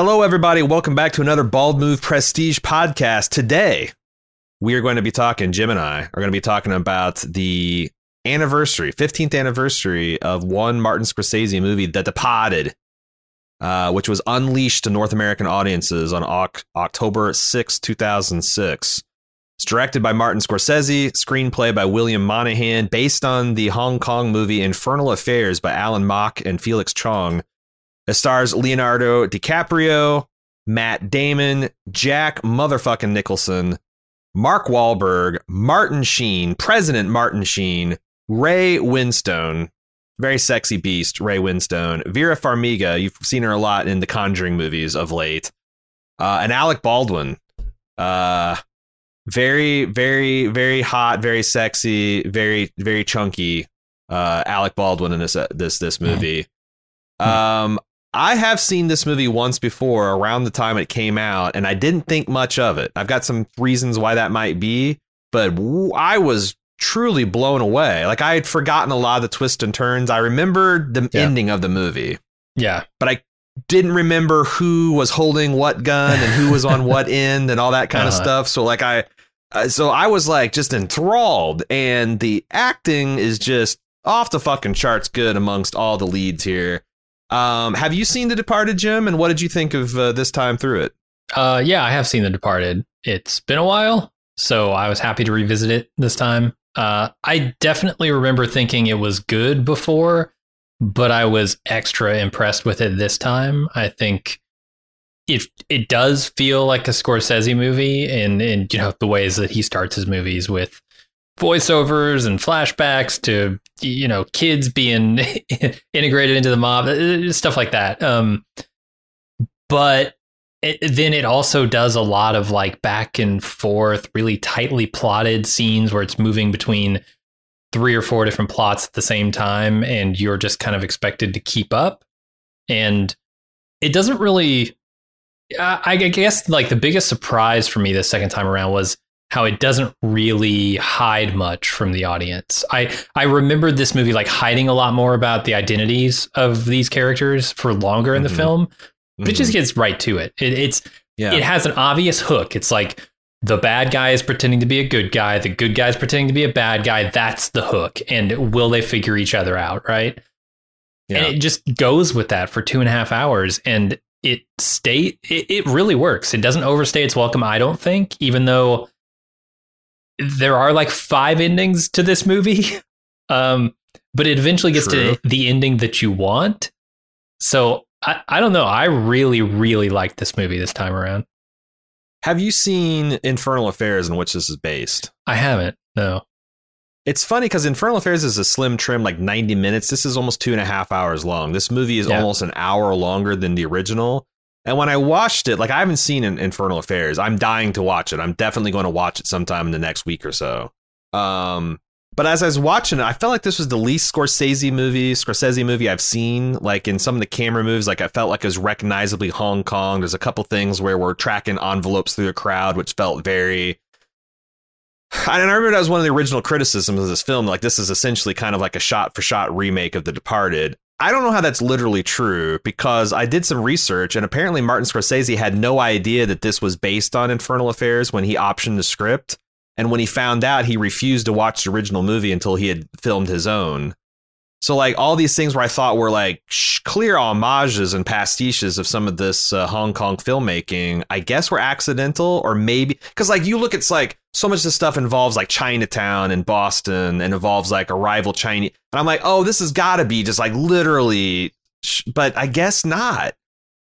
Hello, everybody. Welcome back to another Bald Move Prestige podcast. Today, we are going to be talking, Jim and I are going to be talking about the anniversary, 15th anniversary of one Martin Scorsese movie, The Departed, uh, which was unleashed to North American audiences on Oc- October 6, 2006. It's directed by Martin Scorsese, screenplay by William Monahan, based on the Hong Kong movie Infernal Affairs by Alan Mak and Felix Chong. It stars Leonardo DiCaprio, Matt Damon, Jack motherfucking Nicholson, Mark Wahlberg, Martin Sheen, President Martin Sheen, Ray Winstone, very sexy beast, Ray Winstone, Vera Farmiga, you've seen her a lot in the Conjuring movies of late, uh, and Alec Baldwin. Uh, very, very, very hot, very sexy, very, very chunky. Uh, Alec Baldwin in this uh, this this movie. Um, I have seen this movie once before around the time it came out, and I didn't think much of it. I've got some reasons why that might be, but I was truly blown away. Like I had forgotten a lot of the twists and turns. I remembered the Yeah. ending of the movie, Yeah. but I didn't remember who was holding what gun and who was on what end and all that kind of Uh-huh. stuff. So like I, uh, so I was like just enthralled, and the acting is just off the fucking charts good amongst all the leads here. Um, have you seen The Departed, Jim? And what did you think of uh, this time through it? Uh, yeah, I have seen The Departed. It's been a while, so I was happy to revisit it this time. Uh, I definitely remember thinking it was good before, but I was extra impressed with it this time. I think it it does feel like a Scorsese movie, and and you know the ways that he starts his movies with voiceovers and flashbacks to you know kids being integrated into the mob, uh, stuff like that. Um, but it, then it also does a lot of like back and forth, really tightly plotted scenes where it's moving between three or four different plots at the same time, and you're just kind of expected to keep up. And it doesn't really. I I guess like the biggest surprise for me the second time around was how it doesn't really hide much from the audience. I I remembered this movie like hiding a lot more about the identities of these characters for longer in the Mhm. film, but it just Mhm. gets right to it. it it's yeah, it has an obvious hook. It's like the bad guy is pretending to be a good guy, the good guy is pretending to be a bad guy. That's the hook. And will they figure each other out, right? yeah. And it just goes with that for two and a half hours, and it stay it, it really works. It doesn't overstay its welcome, I don't think, even though there are like five endings to this movie. Um, but it eventually gets True. to the ending that you want. So I, I don't know. I really, really liked this movie this time around. Have you seen Infernal Affairs, in which this is based? I haven't. No. It's funny because Infernal Affairs is a slim trim, like 90 minutes. This is almost two and a half hours long. This movie is Yeah. almost an hour longer than the original. And when I watched it, like I haven't seen In- Infernal Affairs. I'm dying to watch it. I'm definitely going to watch it sometime in the next week or so. Um, but as I was watching it, I felt like this was the least Scorsese movie, Scorsese movie I've seen. Like in some of the camera moves, like I felt like it was recognizably Hong Kong. There's a couple things where we're tracking envelopes through the crowd, which felt very and I remember that was one of the original criticisms of this film. Like, this is essentially kind of like a shot for shot remake of The Departed. I don't know how that's literally true because I did some research and apparently Martin Scorsese had no idea that this was based on Infernal Affairs when he optioned the script. And when he found out, he refused to watch the original movie until he had filmed his own. So, like, all these things where I thought were like sh- clear homages and pastiches of some of this uh, Hong Kong filmmaking, I guess were accidental or maybe because, like, you look, it's like so much of this stuff involves like Chinatown and Boston and involves like a rival Chinese. And I'm like, oh, this has got to be just like literally, but I guess not.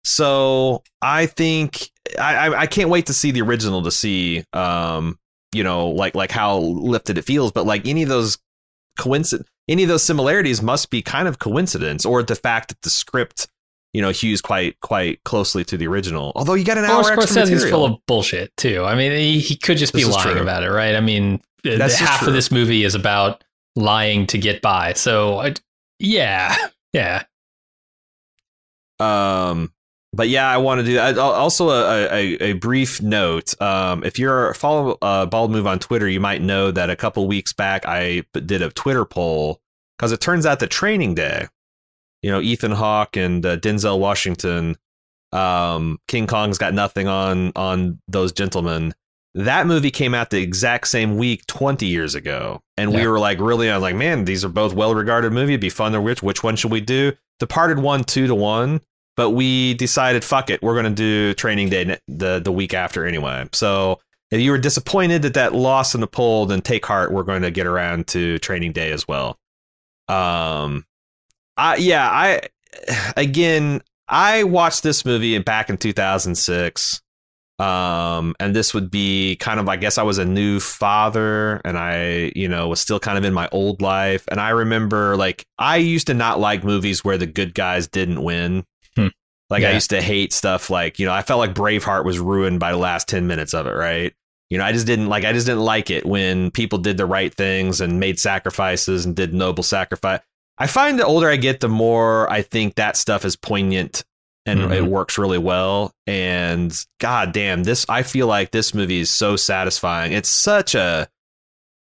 So I think I, I I can't wait to see the original to see um you know like like how lifted it feels, but like any of those coincidence any of those similarities must be kind of coincidence or the fact that the script you know hews quite quite closely to the original. Although you got an Well, hour extra material. full of bullshit too. I mean, he, he could just be This is lying true. about it, right? I mean, That's half of this movie is about lying to get by. So, I, yeah, yeah. Um, but yeah, I want to do that. Also, a, a, a brief note. Um, if you're a follow uh, Bald Move on Twitter, you might know that a couple weeks back I did a Twitter poll because it turns out that Training Day, you know, Ethan Hawke and uh, Denzel Washington, Um, King Kong's got nothing on on those gentlemen. That movie came out the exact same week 20 years ago. And we were like, really, I was like, man, these are both well regarded movies. It'd be fun to which which one should we do? Departed one two to one, but we decided, fuck it, we're gonna do Training Day the the week after anyway. So if you were disappointed that that lost in the poll, then take heart. We're going to get around to Training Day as well. Um, I yeah, I again, I watched this movie back in 2006. Um, and this would be kind of, I guess I was a new father and I, you know, was still kind of in my old life. And I remember like, I used to not like movies where the good guys didn't win. Hmm. Like I used to hate stuff like, you know, I felt like Braveheart was ruined by the last 10 minutes of it, right? You know, I just didn't like I just didn't like it when people did the right things and made sacrifices and did noble sacrifice. I find the older I get, the more I think that stuff is poignant and Mhm. it works really well. And god damn, this I feel like this movie is so satisfying. It's such a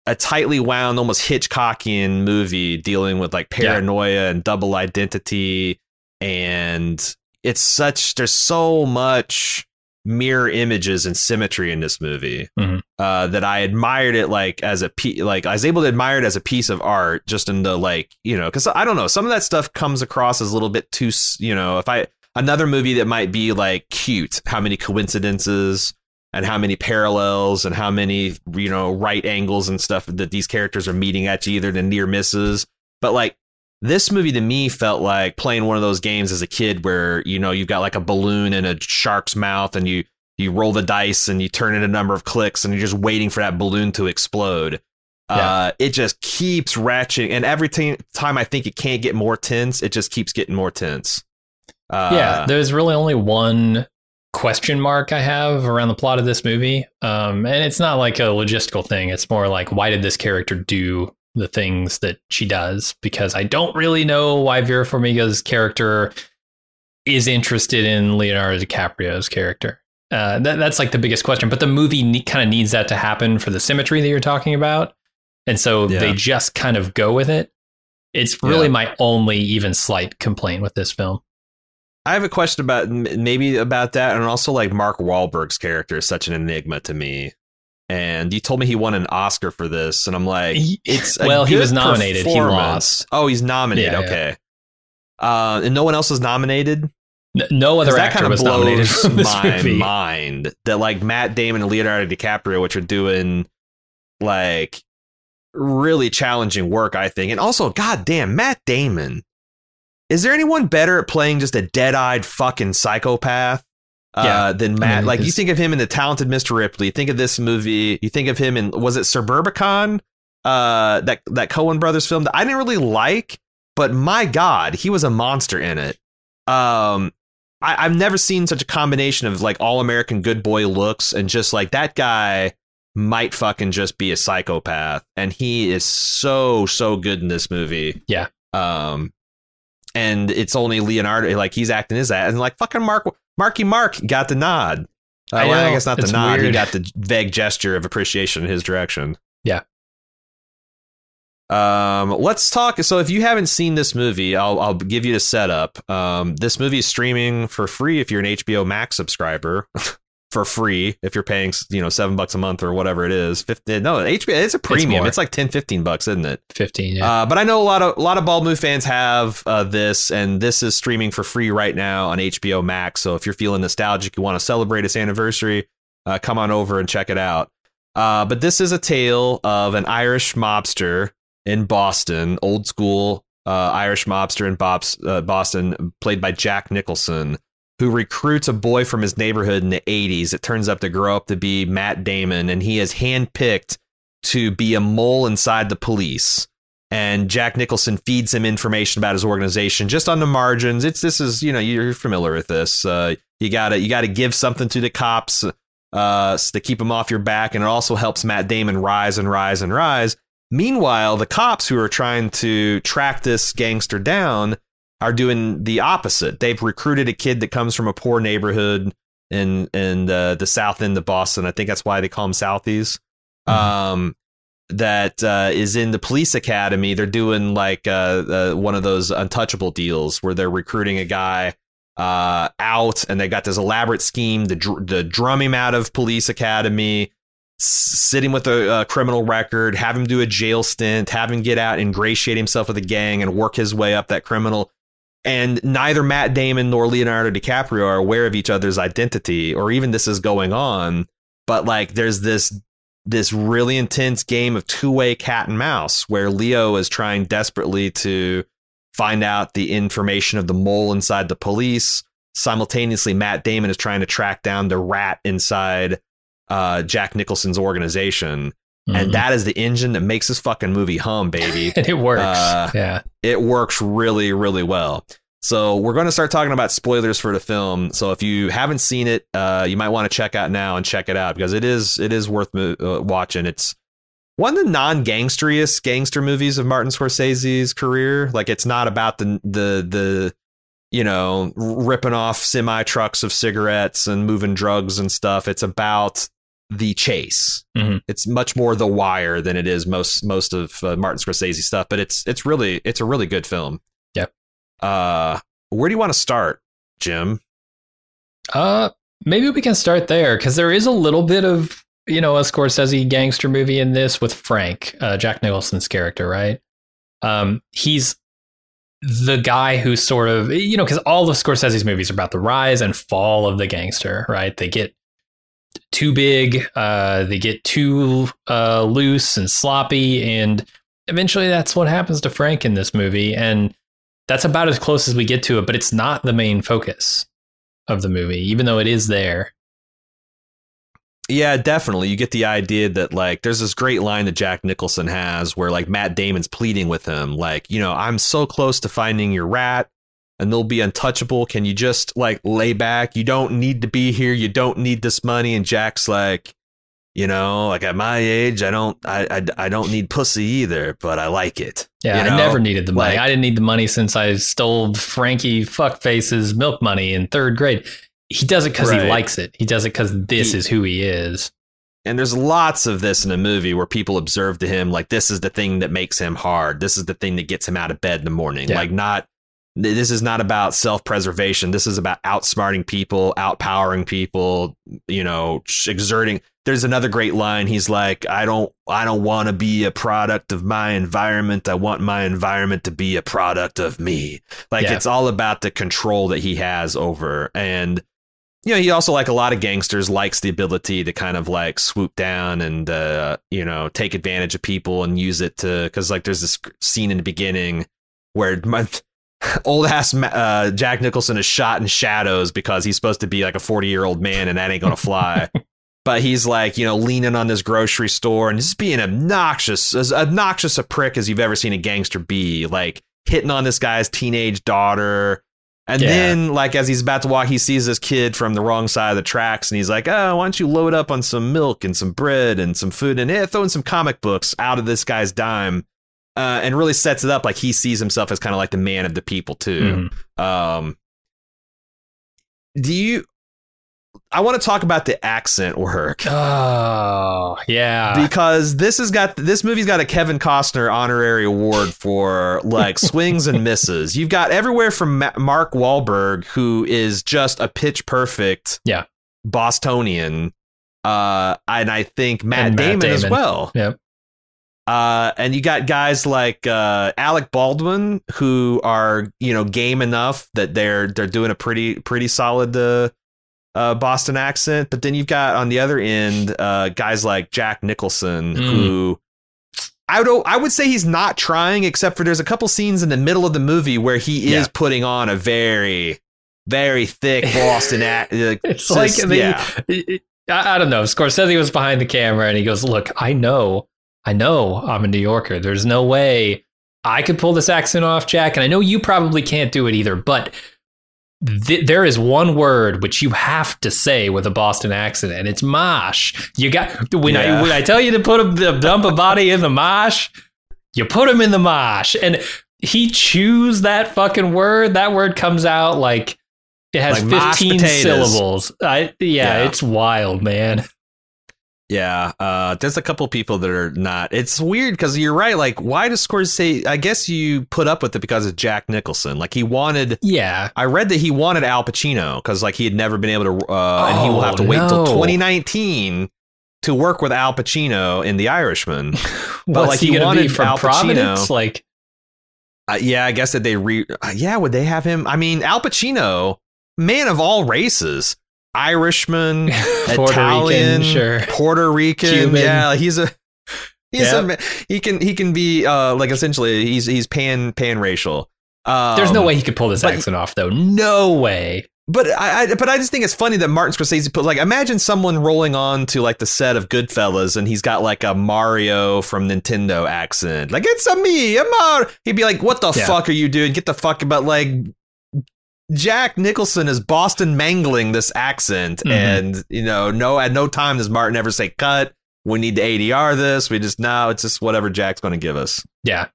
a tightly wound, almost Hitchcockian movie dealing with like Yeah. paranoia and double identity. And it's such there's so much mirror images and symmetry in this movie Mhm. uh, that I admired it like as a pe- like I was able to admire it as a piece of art just in the like you know because I don't know some of that stuff comes across as a little bit too you know if I another movie that might be like cute how many coincidences and how many parallels and how many you know right angles and stuff that these characters are meeting at you either the near misses but like this movie to me felt like playing one of those games as a kid where you know you've got like a balloon in a shark's mouth and you you roll the dice and you turn in a number of clicks and you're just waiting for that balloon to explode. Uh, it just keeps ratcheting, and every ti- time I think it can't get more tense, it just keeps getting more tense. Uh, yeah, there's really only one question mark I have around the plot of this movie. Um, and it's not like a logistical thing. It's more like, why did this character do the things that she does? Because I don't really know why Vera Farmiga's character is interested in Leonardo DiCaprio's character. Uh, that, that's like the biggest question. But the movie ne- kind of needs that to happen for the symmetry that you're talking about. And so Yeah. they just kind of go with it. It's really Yeah. my only even slight complaint with this film. I have a question about maybe about that, and also like Mark Wahlberg's character is such an enigma to me. And you told me he won an Oscar for this, and I'm like, it's well, he was nominated. He lost. Oh, he's nominated. Yeah, yeah. okay. Uh, and no one else was nominated. N- No other that actor kind of was nominated my movie. mind that like Matt Damon and Leonardo DiCaprio, which are doing like really challenging work, I think. And also, goddamn, Matt Damon. Is there anyone better at playing just a dead-eyed fucking psychopath uh, Yeah. than Matt? mean, like you think of him in the Talented Mr. Ripley. Think of this movie. You think of him in was it Suburbicon? Uh, that that Coen Brothers film that I didn't really like, but my God, he was a monster in it. Um, I, I've never seen such a combination of like all American good boy looks and just like that guy might fucking just be a psychopath, and he is so so good in this movie. Yeah. Um, and it's only Leonardo like he's acting his ass, and like fucking Mark Marky Mark got the nod. Uh, I well, I guess not the nod. He got the vague gesture of appreciation in his direction. Yeah. Um, let's talk. So, if you haven't seen this movie, I'll I'll give you the setup. Um, this movie is streaming for free if you're an HBO Max subscriber. for free if you're paying you know seven bucks a month or whatever it is 50, no hbo it's a premium more. it's, like 10 15 bucks isn't it 15, yeah. uh, but I know a lot of a lot of Bald Move fans have uh, this, and this is streaming for free right now on HBO Max. So if you're feeling nostalgic, you want to celebrate its anniversary, uh, come on over and check it out. Uh, but this is a tale of an Irish mobster in Boston, old school uh, Irish mobster in Bob's, uh, Boston, played by Jack Nicholson, who recruits a boy from his neighborhood in the 80s. It turns up to grow up to be Matt Damon, and he is handpicked to be a mole inside the police. And Jack Nicholson feeds him information about his organization just on the margins. It's this is you know you're familiar with this. Uh, you gotta you gotta give something to the cops uh, to keep them off your back, and it also helps Matt Damon rise and rise and rise. Meanwhile, the cops who are trying to track this gangster down are doing the opposite. They've recruited a kid that comes from a poor neighborhood in in uh, the south end of Boston. I think that's why they call him Southies. Mhm. Um, that uh, is in the police academy. They're doing like uh, uh, one of those untouchable deals where they're recruiting a guy uh, out, and they got this elaborate scheme to dr- to drum him out of police academy, sitting with a, a criminal record, have him do a jail stint, have him get out, and ingratiate himself with a gang, and work his way up that criminal. And neither Matt Damon nor Leonardo DiCaprio are aware of each other's identity, or even this is going on. But like, there's this this really intense game of two way cat and mouse where Leo is trying desperately to find out the information of the mole inside the police. Simultaneously, Matt Damon is trying to track down the rat inside uh, Jack Nicholson's organization. And Mhm. that is the engine that makes this fucking movie hum, baby. and it works. uh, yeah. it works really, really well. So we're going to start talking about spoilers for the film. So if you haven't seen it, uh, you might want to check out now and check it out because it is it is worth mo- uh, watching. It's one of the non-gangsteriest gangster movies of Martin Scorsese's career. Like it's not about the the the you know ripping off semi trucks of cigarettes and moving drugs and stuff. It's about the chase. Mhm. It's much more The Wire than it is most most of uh, Martin Scorsese stuff. But it's it's really it's a really good film. Yep. Uh, where do you want to start, Jim? Uh, maybe we can start there because there is a little bit of you know a Scorsese gangster movie in this with Frank, uh, Jack Nicholson's character, right? Um, he's the guy who sort of you know because all of Scorsese's movies are about the rise and fall of the gangster, right? They get too big, uh, they get too uh, loose and sloppy, and eventually that's what happens to Frank in this movie, and that's about as close as we get to it. But it's not the main focus of the movie, even though it is there. Yeah, definitely. You get the idea that like there's this great line that Jack Nicholson has where like Matt Damon's pleading with him, like, you know, I'm so close to finding your rat and they'll be untouchable. Can you just like lay back? You don't need to be here. You don't need this money. And Jack's like, you know, like at my age, I don't, I, I, I don't need pussy either, but I like it. Yeah, You know? I never needed the money. Like- I didn't need the money since I stole Frankie Fuckface's milk money in third grade. He does it because Right. he likes it. He does it because this He- is who he is. And there's lots of this in the movie where people observe to him like this is the thing that makes him hard. This is the thing that gets him out of bed in the morning. Yeah. Like not this is not about self-preservation. This is about outsmarting people, outpowering people, you know, exerting. There's another great line. He's like, "I don't I don't want to be a product of my environment. I want my environment to be a product of me." Like Yeah. it's all about the control that he has over and you know, he also like a lot of gangsters likes the ability to kind of like swoop down and uh, you know take advantage of people and use it to because like there's this scene in the beginning where my old ass uh, Jack Nicholson is shot in shadows because he's supposed to be like a 40 year old man and that ain't gonna fly. but he's like you know leaning on this grocery store and just being obnoxious as obnoxious a prick as you've ever seen a gangster be like hitting on this guy's teenage daughter and Yeah. then, like, as he's about to walk, he sees this kid from the wrong side of the tracks, and he's like, "Oh, why don't you load up on some milk and some bread and some food, and eh, throw in some comic books out of this guy's dime," uh, and really sets it up like he sees himself as kind of like the man of the people too. Mhm. Um, do you? I want to talk about the accent work Oh, yeah. because this has got this movie's got a Kevin Costner honorary award for like swings and misses. You've got everywhere from Ma- Mark Wahlberg, who is just a pitch perfect, Yeah. Bostonian, uh, and I think Matt, And Matt Damon, as well. Yep. Uh, and you got guys like uh, Alec Baldwin who are you know game enough that they're they're doing a pretty pretty solid uh, uh, Boston accent. But then you've got on the other end uh, guys like Jack Nicholson Mm. who I would I would say he's not trying, except for there's a couple scenes in the middle of the movie where he Yeah. is putting on a very very thick Boston accent. It's like they, yeah. it- it- I, I don't know. Scorsese was behind the camera and he goes, "Look, I know, I know, I'm a New Yorker. There's no way I could pull this accent off, Jack, and I know you probably can't do it either. But th- there is one word which you have to say with a Boston accent, and it's mosh. You got when Yeah. I when I tell you to put a dump a body in the mosh, you put him in the mosh, and he chews that fucking word. That word comes out like. It has Like 15 syllables. I yeah, Yeah. it's wild, man. Yeah, uh, there's a couple people that are not. It's weird because you're right. Like, why does Scorsese? I guess you put up with it because of Jack Nicholson. Like, he wanted. Yeah, I read that he wanted Al Pacino because like he had never been able to, uh, and he will have to Oh, wait till 2019 to work with Al Pacino in The Irishman. what's like, he, he wanted from Al Pacino. Providence? Like, Uh, yeah, I guess that they re. Uh, yeah, would they have him? I mean, Al Pacino, man of all races, Irishman, Puerto Italian, Rican, sure. Puerto Rican. Cuban. Yeah, he's a he's Yeah. a he can he can be uh like essentially he's he's pan pan racial. Um, There's no way he could pull this but- accent off, though. No way. But I, I but I just think it's funny that Martin Scorsese put like imagine someone rolling on to like the set of Goodfellas and he's got like a Mario from Nintendo accent. Like it's a me, a Mario. He'd be like, "What the Yeah. fuck are you doing? Get the fuck about like." Jack Nicholson is Boston mangling this accent, Mhm. and you know, no, at no time does Martin ever say cut. We need to ADR this. We just now it's just whatever Jack's going to give us. Yeah.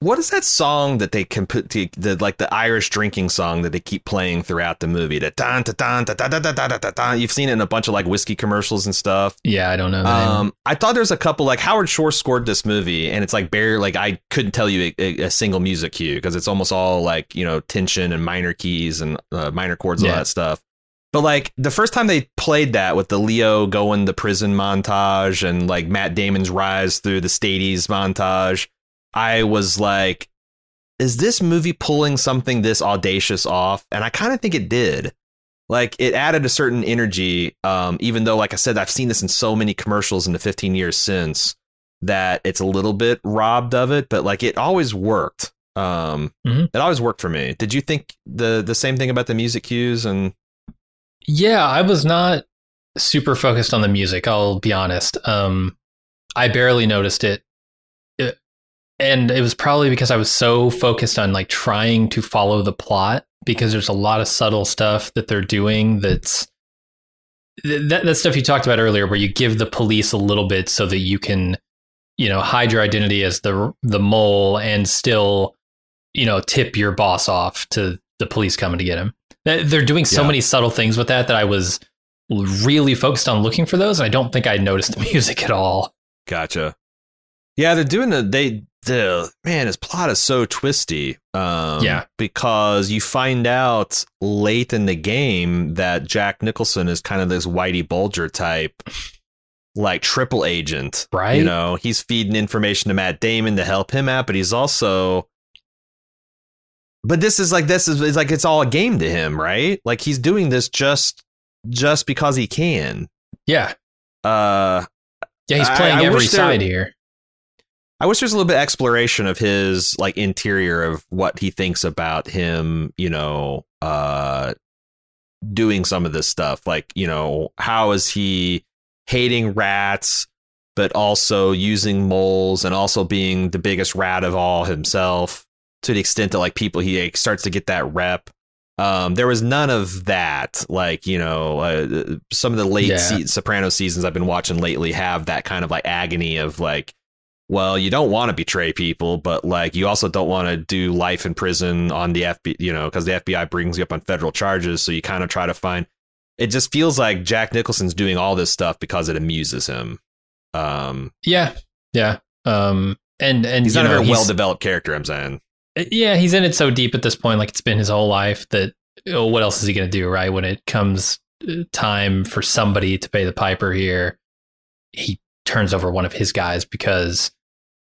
What is that song that they can put the, the like the Irish drinking song that they keep playing throughout the movie? The dun, dun, dun, dun, dun, dun, dun, dun, dun. You've seen it in a bunch of like whiskey commercials and stuff. Yeah, I don't know. Um, I thought there was a couple like Howard Shore scored this movie, and it's like bare like I couldn't tell you a, a, single music cue because it's almost all like you know tension and minor keys and uh, minor chords, all Yeah. that stuff. But like the first time they played that with the Leo going to prison montage and like Matt Damon's rise through the Staties montage, I was like, is this movie pulling something this audacious off? And I kind of think it did. Like it added a certain energy, um, even though, like I said, I've seen this in so many commercials in the 15 years since that it's a little bit robbed of it, but like it always worked. Um, Mhm. It always worked for me. Did you think the the same thing about the music cues and Yeah, I was not super focused on the music, I'll be honest. Um I barely noticed. It- And it was probably because I was so focused on like trying to follow the plot because there's a lot of subtle stuff that they're doing that's that, that stuff you talked about earlier where you give the police a little bit so that you can you know hide your identity as the the mole and still you know tip your boss off to the police coming to get him They- they're doing so Yeah. many subtle things with that that i was really focused on looking for those and i don't think i noticed the music at all Gotcha. Yeah, they're doing the they the man, his plot is so twisty. Um Yeah. because you find out late in the game that Jack Nicholson is kind of this Whitey Bulger type like triple agent. Right. You know, he's feeding information to Matt Damon to help him out, but he's also but this is like this is it's like it's all a game to him, right? Like he's doing this just just because he can. yeah Uh yeah he's playing I every wish there- side here I wish there's a little bit of exploration of his like interior of what he thinks about him, you know, uh doing some of this stuff. Like, you know, how is he hating rats but also using moles and also being the biggest rat of all himself to the extent that like people he like, starts to get that rep. Um, there was none of that. Like you know, uh, some of the late Yeah. se- Soprano seasons I've been watching lately have that kind of like agony of like, well, you don't want to betray people, but like you also don't want to do life in prison on the FBI, you know, because the FBI brings you up on federal charges. So you kind of try to find. It just feels like Jack Nicholson's doing all this stuff because it amuses him. Um, yeah yeah um and and he's not a very well developed character. I'm saying. yeah, he's in it so deep at this point, like it's been his whole life that oh, what else is he going to do, right? When it comes uh, time for somebody to pay the piper here, he turns over one of his guys because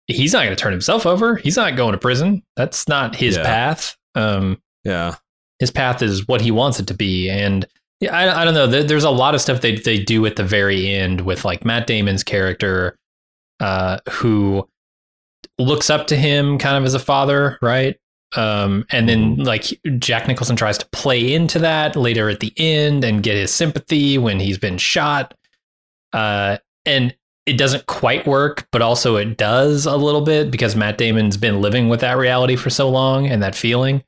he's not going to turn himself over. He's not going to prison. That's not his Yeah. path. Um, Yeah. his path is what he wants it to be, and yeah, I, I don't know. There's a lot of stuff they they do at the very end with like Matt Damon's character, uh, who looks up to him kind of as a father, right? Um, and then like Jack Nicholson tries to play into that later at the end and get his sympathy when he's been shot. Uh, and it doesn't quite work, but also it does a little bit because Matt Damon's been living with that reality for so long and that feeling.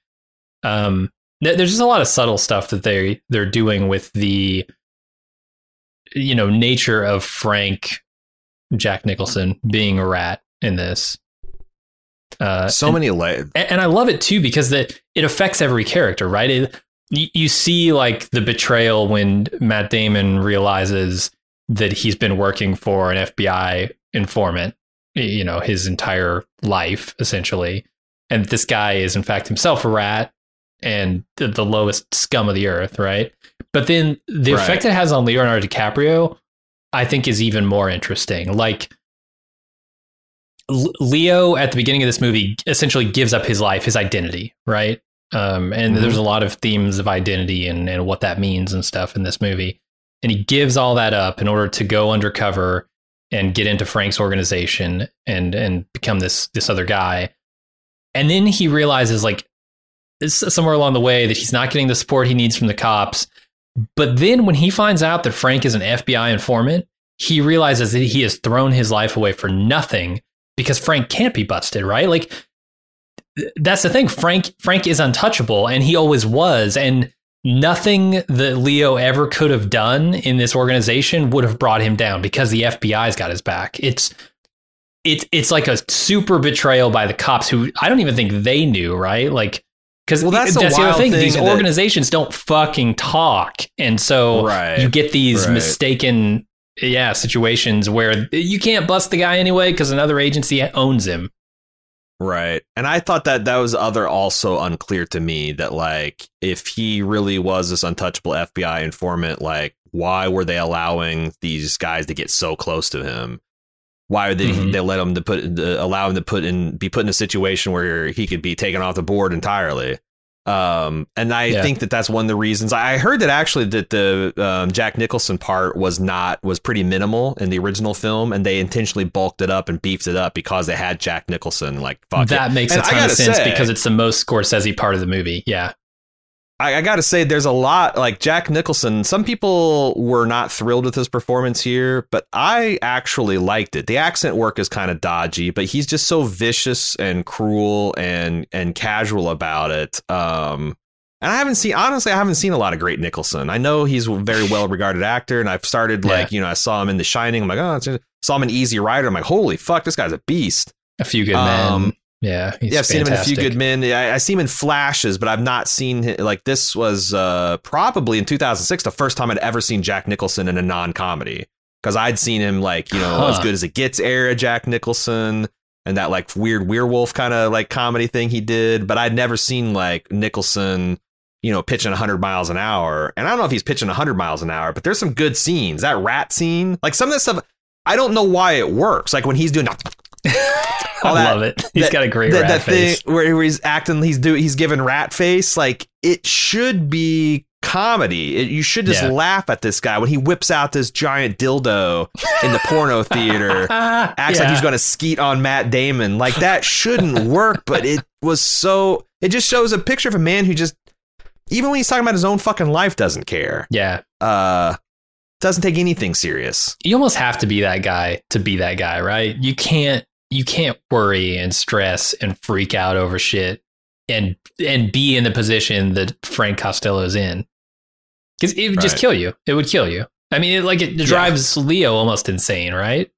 Um, th- there's just a lot of subtle stuff that they they're doing with the you know nature of Frank Jack Nicholson being a rat in this. Uh, so and- many la- and, I love it too because that it affects every character, right? It, you, you see like the betrayal when Matt Damon realizes that he's been working for an FBI informant, you know, his entire life essentially, and this guy is in fact himself a rat and the, lowest scum of the earth, right? But then the Right. effect it has on Leonardo DiCaprio, I think, is even more interesting. Like Leo at the beginning of this movie essentially gives up his life, his identity, right? Um, and Mhm. there's a lot of themes of identity and, and what that means and stuff in this movie. And he gives all that up in order to go undercover and get into Frank's organization and and become this this other guy. And then he realizes like somewhere along the way that he's not getting the support he needs from the cops. But then when he finds out that Frank is an FBI informant, he realizes that he has thrown his life away for nothing because Frank can't be busted, right? Like that's the thing. Frank Frank is untouchable and he always was and nothing that Leo ever could have done in this organization would have brought him down because the FBI's got his back. It's it's it's like a super betrayal by the cops who I don't even think they knew, right? Like because Well, that's that's, the the other thing. thing These that- organizations don't fucking talk, and so Right. you get these right. mistaken, yeah, situations where you can't bust the guy anyway because another agency owns him. Right. And I thought that that was other also unclear to me that like if he really was this untouchable FBI informant, like why were they allowing these guys to get so close to him? Why did Mhm. they let him to put to allow him to put in be put in a situation where he could be taken off the board entirely? Um, and I Yeah. think that that's one of the reasons. I heard that actually that the um, Jack Nicholson part was not was pretty minimal in the original film, and they intentionally bulked it up and beefed it up because they had Jack Nicholson. Like fuck it. that makes And a ton of sense say- because it's the most Scorsese part of the movie. Yeah, I, I got to say, there's a lot like Jack Nicholson. Some people were not thrilled with his performance here, but I actually liked it. The accent work is kind of dodgy, but he's just so vicious and cruel and and casual about it. Um, and I haven't seen honestly, I haven't seen a lot of great Nicholson. I know he's a very well regarded actor, and I've started like you know I saw him in The Shining. I'm like, oh, saw him in Easy Rider. I'm like, holy fuck, this guy's a beast. a few good Um, men. Yeah, he's yeah, I've seen him in a few good men. I, I see him in flashes, but I've not seen him, like this was uh, probably in 2006 the first time I'd ever seen Jack Nicholson in a non-comedy because I'd seen him like you know Huh. as good as it gets era Jack Nicholson and that like weird werewolf kind of like comedy thing he did, but I'd never seen like Nicholson you know pitching 100 miles an hour, and I don't know if he's pitching 100 miles an hour, but there's some good scenes. That rat scene, like some of that stuff. I don't know why it works. Like when he's doing I that- love it. He's that- got a great that, rat that face. thing where he's acting he's do he's giving rat face like it should be comedy it, you should just Yeah. laugh at this guy when he whips out this giant dildo in the porno theater acts like he's going to skeet on Matt Damon like that shouldn't work but it was so it just shows a picture of a man who just even when he's talking about his own fucking life doesn't care Yeah, uh doesn't take anything serious you almost have to be that guy to be that guy, right? You can't you can't worry and stress and freak out over shit and and be in the position that Frank Costello's in. Because it would just kill you. It would kill you. I mean, it, like it drives Leo almost insane, right?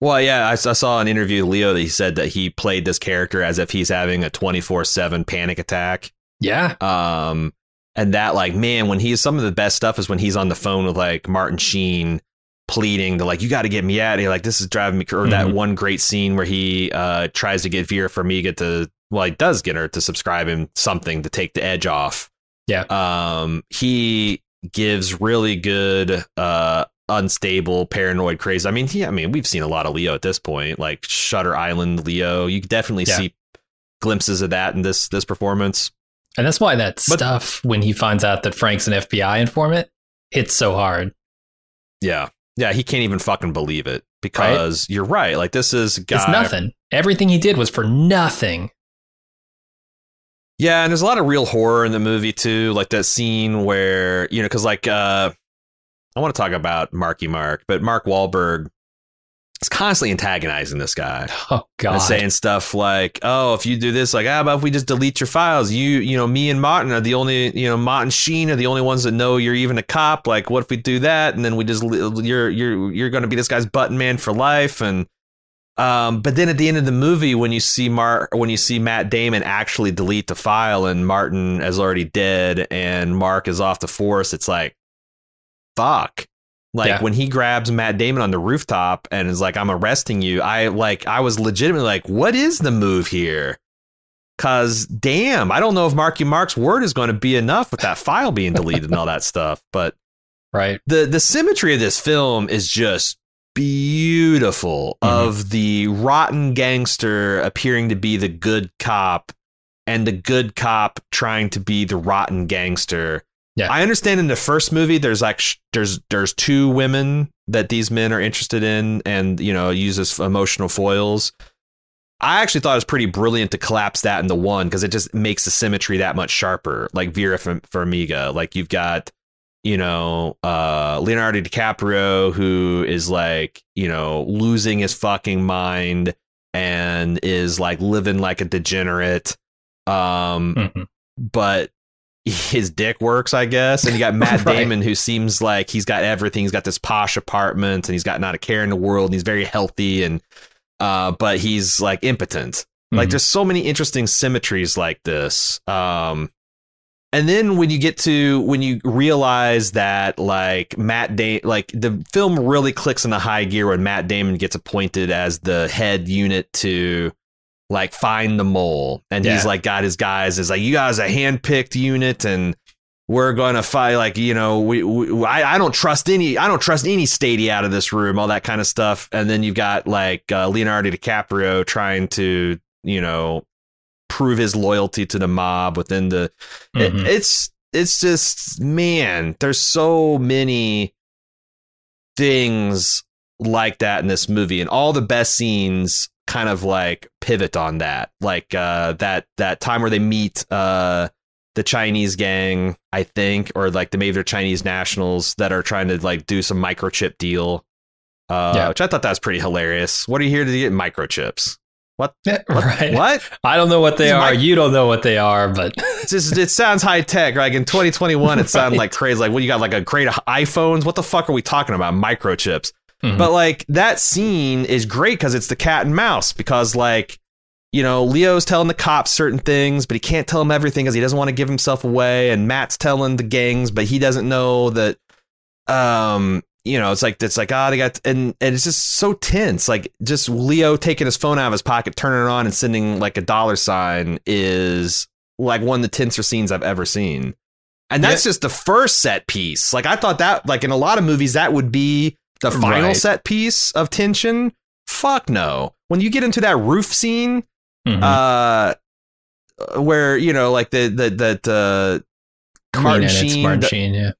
Well, yeah, I, I saw an interview with Leo that he said that he played this character as if he's having a 24 7 panic attack. Yeah. Um, and that, like, man, when he's some of the best stuff is when he's on the phone with like Martin Sheen pleading to, like, you got to get me out of here. Like, this is driving me, or that Mhm. one great scene where he uh, tries to get Vera Farmiga to, well, he does get her to subscribe him something to take the edge off. Yeah. Um, he gives really good, uh, unstable, paranoid, crazy. I mean, he, I mean, we've seen a lot of Leo at this point, like Shutter Island Leo. You definitely Yeah. see glimpses of that in this this performance. And that's why that But- stuff when he finds out that Frank's an FBI informant hits so hard. Yeah, yeah, he can't even fucking believe it because you're right. Like this is guy. It's nothing. Everything he did was for nothing. Yeah, and there's a lot of real horror in the movie too, like that scene where you know, because like uh, I want to talk about Marky Mark, but Mark Wahlberg is constantly antagonizing this guy. Oh God. and saying stuff like, "Oh, if you do this, like, how about if we just delete your files? You, you know, me and Martin are the only, you know, Martin Sheen are the only ones that know you're even a cop. Like, what if we do that? And then we just, you're, you're, you're going to be this guy's button man for life." And Um, but then at the end of the movie, when you see Mark, when you see Matt Damon actually delete the file, and Martin is already dead, and Mark is off the force, it's like, fuck. Like Yeah. when he grabs Matt Damon on the rooftop and is like, "I'm arresting you," I like, I was legitimately like, "What is the move here?" Cause damn, I don't know if Marky Mark's word is going to be enough with that file being deleted and all that stuff. But Right. the the symmetry of this film is just beautiful Mhm. of the rotten gangster appearing to be the good cop and the good cop trying to be the rotten gangster Yeah. i understand in the first movie there's like sh- there's there's two women that these men are interested in and you know uses emotional foils I actually thought it was pretty brilliant to collapse that into one because it just makes the symmetry that much sharper. Like Vera Farmiga, like you've got, you know, uh, Leonardo DiCaprio who is like, you know, losing his fucking mind and is like living like a degenerate. Um, Mhm. but his dick works, I guess. And you got Matt Right. Damon, who seems like he's got everything. He's got this posh apartment, and he's got not a care in the world, and he's very healthy, and uh, but he's like impotent. Like Mhm. there's so many interesting symmetries like this. Um, and then when you get to when you realize that like Matt Damon, like the film really clicks in the high gear when Matt Damon gets appointed as the head unit to like find the mole, and he's like got his guys is like you guys a handpicked unit, and we're gonna fight like you know we, we I, I don't trust any I don't trust any statey out of this room, all that kind of stuff, and then you've got like uh, Leonardo DiCaprio trying to you know prove his loyalty to the mob within the it- Mhm. it's it's just man there's so many things like that in this movie. And all the best scenes kind of like pivot on that like uh that that time where they meet uh the chinese gang i think or like the maybe they're chinese nationals that are trying to like do some microchip deal uh Yeah. which i thought that was pretty hilarious what are you here to get microchips what what, right. what I don't know what they are. mic- you don't know what they are, but it's just it sounds high tech. Like in 2021, it sounded Right. like crazy. Like, what you got? Like a crate of iPhones? What the fuck are we talking about? Microchips. Mhm. But like that scene is great because it's the cat and mouse. Because like you know, Leo's telling the cops certain things, but he can't tell them everything because he doesn't want to give himself away. And Matt's telling the gangs, but he doesn't know that. Um, you know, it's like it's like ah, they got and and it's just so tense. Like just Leo taking his phone out of his pocket, turning it on, and sending like a dollar sign is like one of the tenser scenes I've ever seen. And that's just the first set piece. Like I thought that, like in a lot of movies, that would be the final Right. set piece of tension. Fuck no. When you get into that roof scene, Mhm. uh, where you know, like the the that uh, Martin Sheen, Martin Sheen, yeah.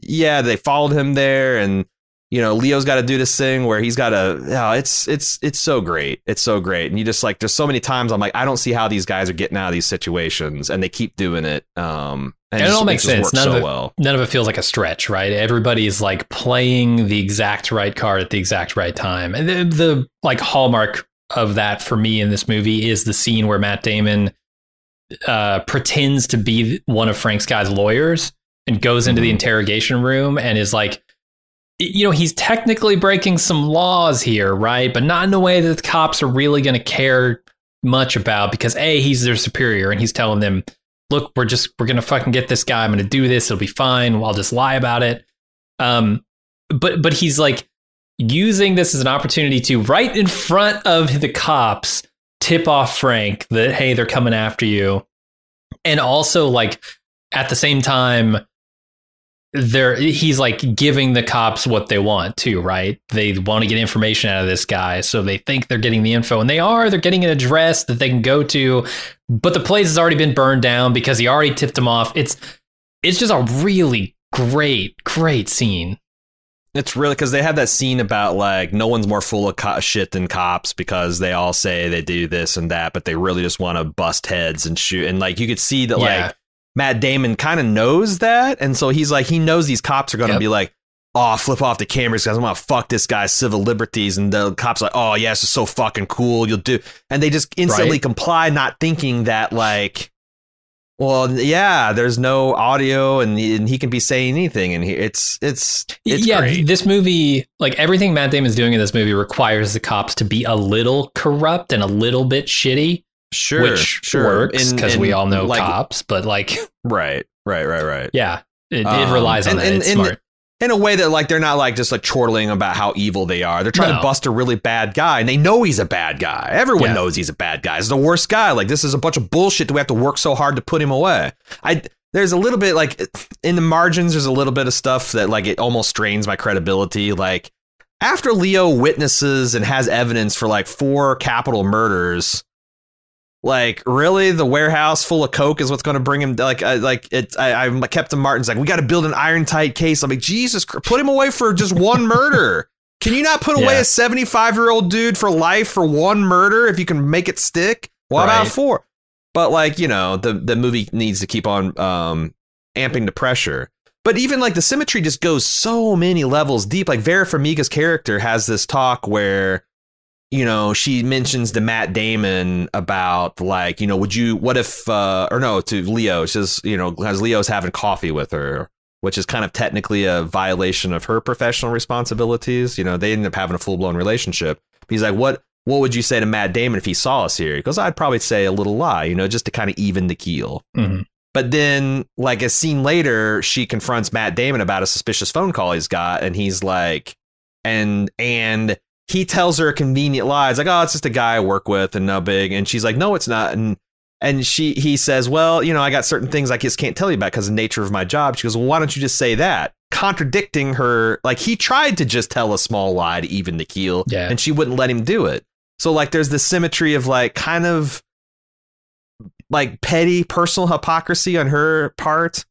yeah, they followed him there, and you know, Leo's got to do this thing where he's got to. Yeah, it's it's it's so great. It's so great, and you just like there's so many times I'm like I don't see how these guys are getting out of these situations, and they keep doing it. Um, and, And it just all makes just sense. None of it- well. None of it feels like a stretch, right? Everybody's like playing the exact right card at the exact right time. And the, the like hallmark of that for me in this movie is the scene where Matt Damon uh, pretends to be one of Frank's guy's lawyers and goes into the Mhm. interrogation room and is like, you know, he's technically breaking some laws here, right? But not in a way that the cops are really going to care much about because A, he's their superior and he's telling them, look, we're just, we're going to fucking get this guy. I'm going to do this. It'll be fine. I'll just lie about it. Um, but, but he's like using this as an opportunity to, right in front of the cops, tip off Frank that, hey, they're coming after you. And also, like, at the same time, they're he's like giving the cops what they want too, right? They want to get information out of this guy, so they think they're getting the info, and they are. They're getting an address that they can go to, but the place has already been burned down because he already tipped them off. It's it's just a really great, great scene. It's really because they have that scene about like no one's more full of co- shit than cops because they all say they do this and that, but they really just want to bust heads and shoot. And like you could see that Yeah. like Matt Damon kind of knows that, and so he's like he knows these cops are going to Yep. be like, oh, flip off the cameras because I want to fuck this guy's civil liberties, and the cops are like, oh yeah, this is so fucking cool, you'll do, and they just instantly Right. comply, not thinking that like. Well, yeah, there's no audio, and he, and he can be saying anything, and he, it's it's it's yeah, great. this movie, like everything Matt Damon's doing in this movie, requires the cops to be a little corrupt and a little bit shitty, sure, which sure. works because we all know like, cops. But like, Right, right, right, right. yeah, it, Um, it relies on and- that. and- it's and- smart. In a way that like they're not like just like chortling about how evil they are. They're trying No. to bust a really bad guy, and they know he's a bad guy. Everyone Yeah. knows he's a bad guy. He's the worst guy. Like this is a bunch of bullshit. that we have to work so hard to put him away? I there's a little bit like in the margins. There's a little bit of stuff that like it almost strains my credibility. Like after Leo witnesses and has evidence for like four capital murders. Like really, the warehouse full of coke is what's going to bring him. Like, I, like it. I, I Captain Martin's like, we got to build an iron tight case. I'm like, Jesus, Christ, put him away for just one murder. Can you not put away Yeah. a 75 year old dude for life for one murder if you can make it stick? What about four? But like, you know, the the movie needs to keep on um amping the pressure. But even like the symmetry just goes so many levels deep. Like Vera Farmiga's character has this talk where, you know, she mentions to Matt Damon about like, you know, would you, what if, uh, or no, to Leo, she says, you know, as Leo's having coffee with her, which is kind of technically a violation of her professional responsibilities. You know, they end up having a full blown relationship. He's like, what, what would you say to Matt Damon if he saw us here? He goes, I'd probably say a little lie, you know, just to kind of even the keel. Mhm. But then, like a scene later, she confronts Matt Damon about a suspicious phone call he's got, and he's like, and and he tells her a convenient lie. It's like, oh, it's just a guy I work with, and no big. And she's like, no, it's not. And and she he says, well, you know, I got certain things I just can't tell you about because of the nature of my job. She goes, well, why don't you just say that? Contradicting her, like he tried to just tell a small lie to even the keel, Yeah. and she wouldn't let him do it. So like, there's this symmetry of like kind of like petty personal hypocrisy on her part.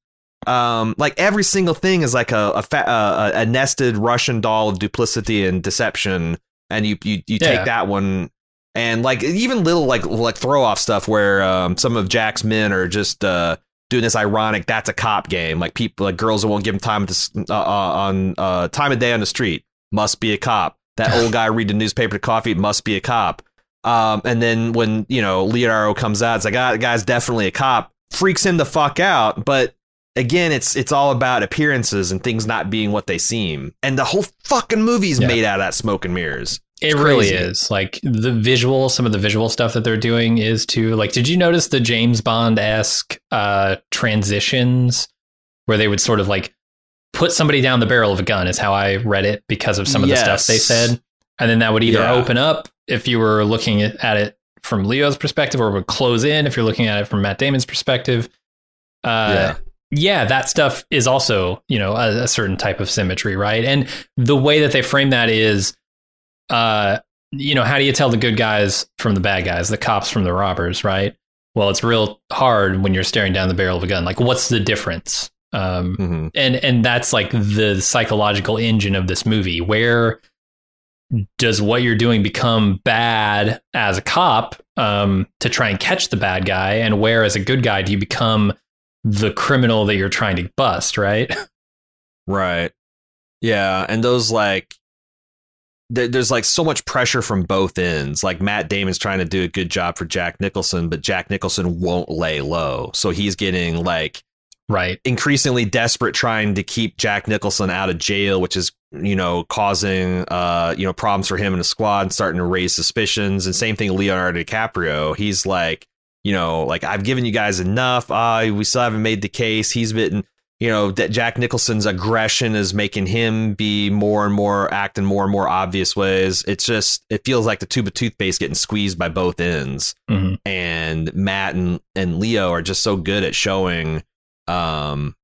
Um, like every single thing is like a a, fa- a a nested Russian doll of duplicity and deception, and you you you Yeah. take that one. And like even little like like throw off stuff where um, some of Jack's men are just uh, doing this ironic that's a cop game. Like people like girls that won't give him time to, uh, uh, on uh, time of day on the street. Must be a cop. That old guy reading the newspaper to coffee must be a cop. Um, and then when you know Leonardo comes out it's like ah guy's definitely a cop. Freaks him the fuck out but again it's it's all about appearances and things not being what they seem and the whole fucking movie's Yeah. made out of that smoke and mirrors It really crazy. is. Like the visual, some of the visual stuff that they're doing is to like. Did you notice the James Bond esque uh, transitions where they would sort of like put somebody down the barrel of a gun? Is how I read it because of some of the stuff they said, and then that would either Yeah. open up if you were looking at at it from Leo's perspective, or would close in if you're looking at it from Matt Damon's perspective. Uh, yeah, that stuff is also, you know, a, a certain type of symmetry, right? And the way that they frame that is, uh, you know, how do you tell the good guys from the bad guys, the cops from the robbers, right? Well, it's real hard when you're staring down the barrel of a gun. Like, what's the difference? Um, Mhm. and and that's like the psychological engine of this movie. Where does what you're doing become bad as a cop um, to try and catch the bad guy, and where as a good guy do you become the criminal that you're trying to bust? Right? Right. Yeah, and those like there, there's like so much pressure from both ends. Like Matt Damon's trying to do a good job for Jack Nicholson, but Jack Nicholson won't lay low. So he's getting like right. increasingly desperate trying to keep Jack Nicholson out of jail, which is you know causing uh you know problems for him and the squad and starting to raise suspicions. And same thing Leonardo DiCaprio. He's like you know like I've given you guys enough. Uh, we still haven't made the case. He's been you know that Jack Nicholson's aggression is making him be more and more act in more and more obvious ways. It's just it feels like the tube of toothpaste getting squeezed by both ends Mhm. and Matt and, and Leo are just so good at showing um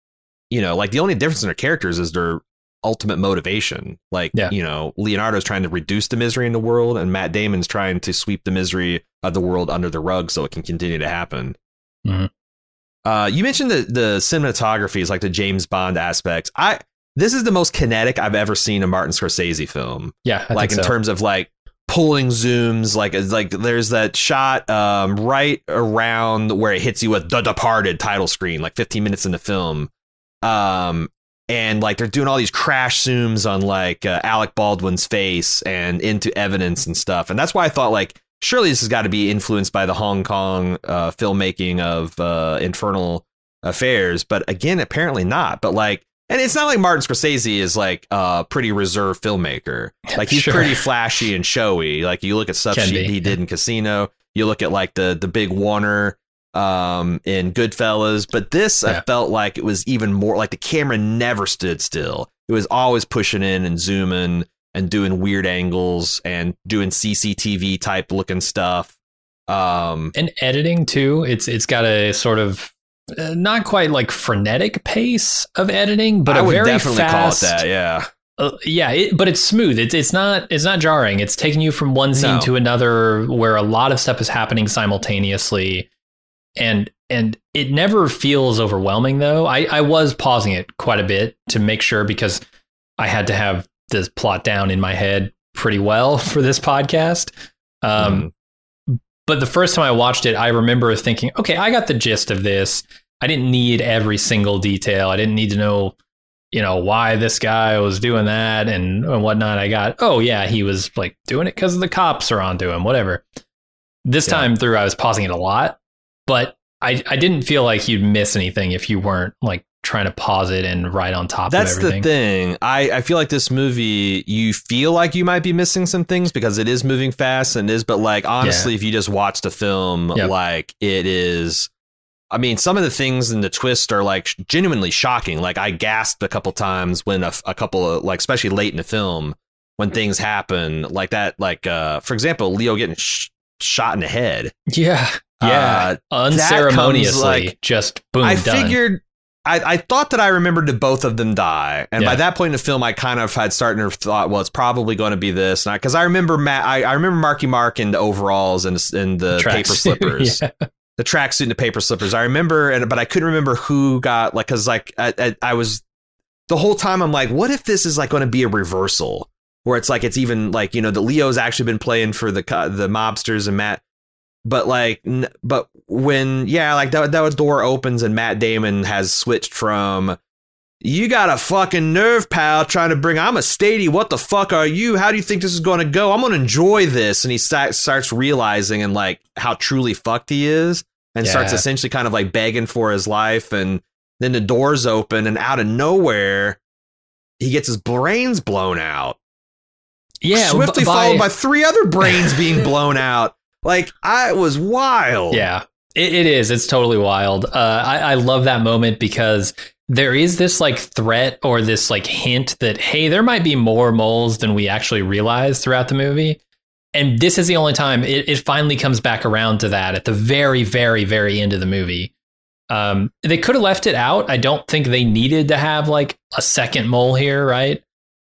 you know like the only difference in their characters is their ultimate motivation like Yeah. you know Leonardo's trying to reduce the misery in the world and Matt Damon's trying to sweep the misery of the world under the rug so it can continue to happen Mhm. uh you mentioned the the cinematography is like the James Bond aspects I this is the most kinetic I've ever seen a Martin Scorsese film Yeah. I like in so. terms of like pulling zooms like like there's that shot um right around where it hits you with the departed title screen like 15 minutes in the film um and like they're doing all these crash zooms on like uh, Alec Baldwin's face and into evidence and stuff and that's why I thought like surely this has got to be influenced by the Hong Kong uh, filmmaking of uh, Infernal Affairs, but again, apparently not. But like, and it's not like Martin Scorsese is like a pretty reserved filmmaker. Like he's Sure. pretty flashy and showy. Like you look at stuff she, he did in Casino. You look at like the the big oner um in Goodfellas, but this I felt like it was even more like the camera never stood still. It was always pushing in and zooming and doing weird angles and doing CCTV type looking stuff. Um and editing too. It's it's got a sort of uh, not quite like frenetic pace of editing, but I a would very definitely fast. call it that, yeah. Uh, yeah, it, but it's smooth. It's it's not it's not jarring. It's taking you from one scene No. to another where a lot of stuff is happening simultaneously, and and it never feels overwhelming though. I I was pausing it quite a bit to make sure because I had to have this plot down in my head pretty well for this podcast. Um, but the first time I watched it, I remember thinking, okay, I got the gist of this. I didn't need every single detail. I didn't need to know, you know, why this guy was doing that and, and whatnot. I got, oh, yeah, he was like doing it because the cops are onto him, whatever. This Yeah. time through, I was pausing it a lot, but I, I didn't feel like you'd miss anything if you weren't like trying to pause it and right on top of it. That's of the thing. I, I feel like this movie, you feel like you might be missing some things because it is moving fast and is, but like honestly, if you just watch the film, Yep. like it is. I mean, some of the things in the twist are like genuinely shocking. Like I gasped a couple times when a, a couple of like, especially late in the film, when things happen like that. Like, uh, for example, Leo getting sh- shot in the head. Yeah. Yeah. Uh, that Unceremoniously, like- just boom, I done. figured. I, I thought that I remembered that both of them die, and by that point in the film, I kind of had started to thought, well, it's probably going to be this, because I, remember Matt, I, I remember Marky Mark in the overalls and in the Tracks. paper slippers, yeah. the tracksuit and the paper slippers. I remember, and but I couldn't remember who got like, because like I, I, I was the whole time I'm like, what if this is like going to be a reversal, where it's like it's even like you know the Leo's actually been playing for the the mobsters and Matt but like n- but when yeah like that, that door opens and matt damon has switched from you got a fucking nerve pal trying to bring i'm a Statie what the fuck are you? How do you think this is going to go? I'm going to enjoy this. And he sta- starts realizing and like how truly fucked he is and starts essentially kind of like begging for his life. And then the doors open and out of nowhere he gets his brains blown out. Yeah. swiftly by- followed by three other brains being blown out like i was wild Yeah, it, it is. It's totally wild. Uh, I, I love that moment because there is this like threat or this like hint that hey, there might be more moles than we actually realize throughout the movie. And this is the only time it, it finally comes back around to that at the very, very, very end of the movie. Um, they could have left it out. I don't think they needed to have like a second mole here, right?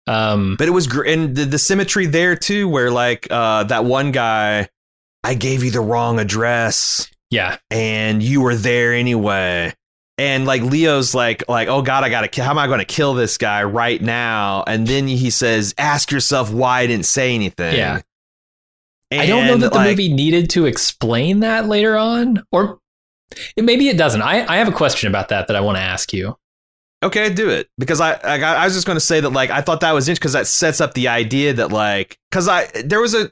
Um, But it was gr- and the, the symmetry there too, where like uh, that one guy, I gave you the wrong address yeah, and you were there anyway. And like Leo's like like oh god I gotta how am I going to kill this guy right now? And then he says ask yourself why I didn't say anything. Yeah. I don't know that the like, movie needed to explain that later on, or maybe it doesn't. I, I have a question about that that I want to ask you. Okay, do it because I I, got, I was just going to say that like I thought that was interesting because that sets up the idea that like because I there was a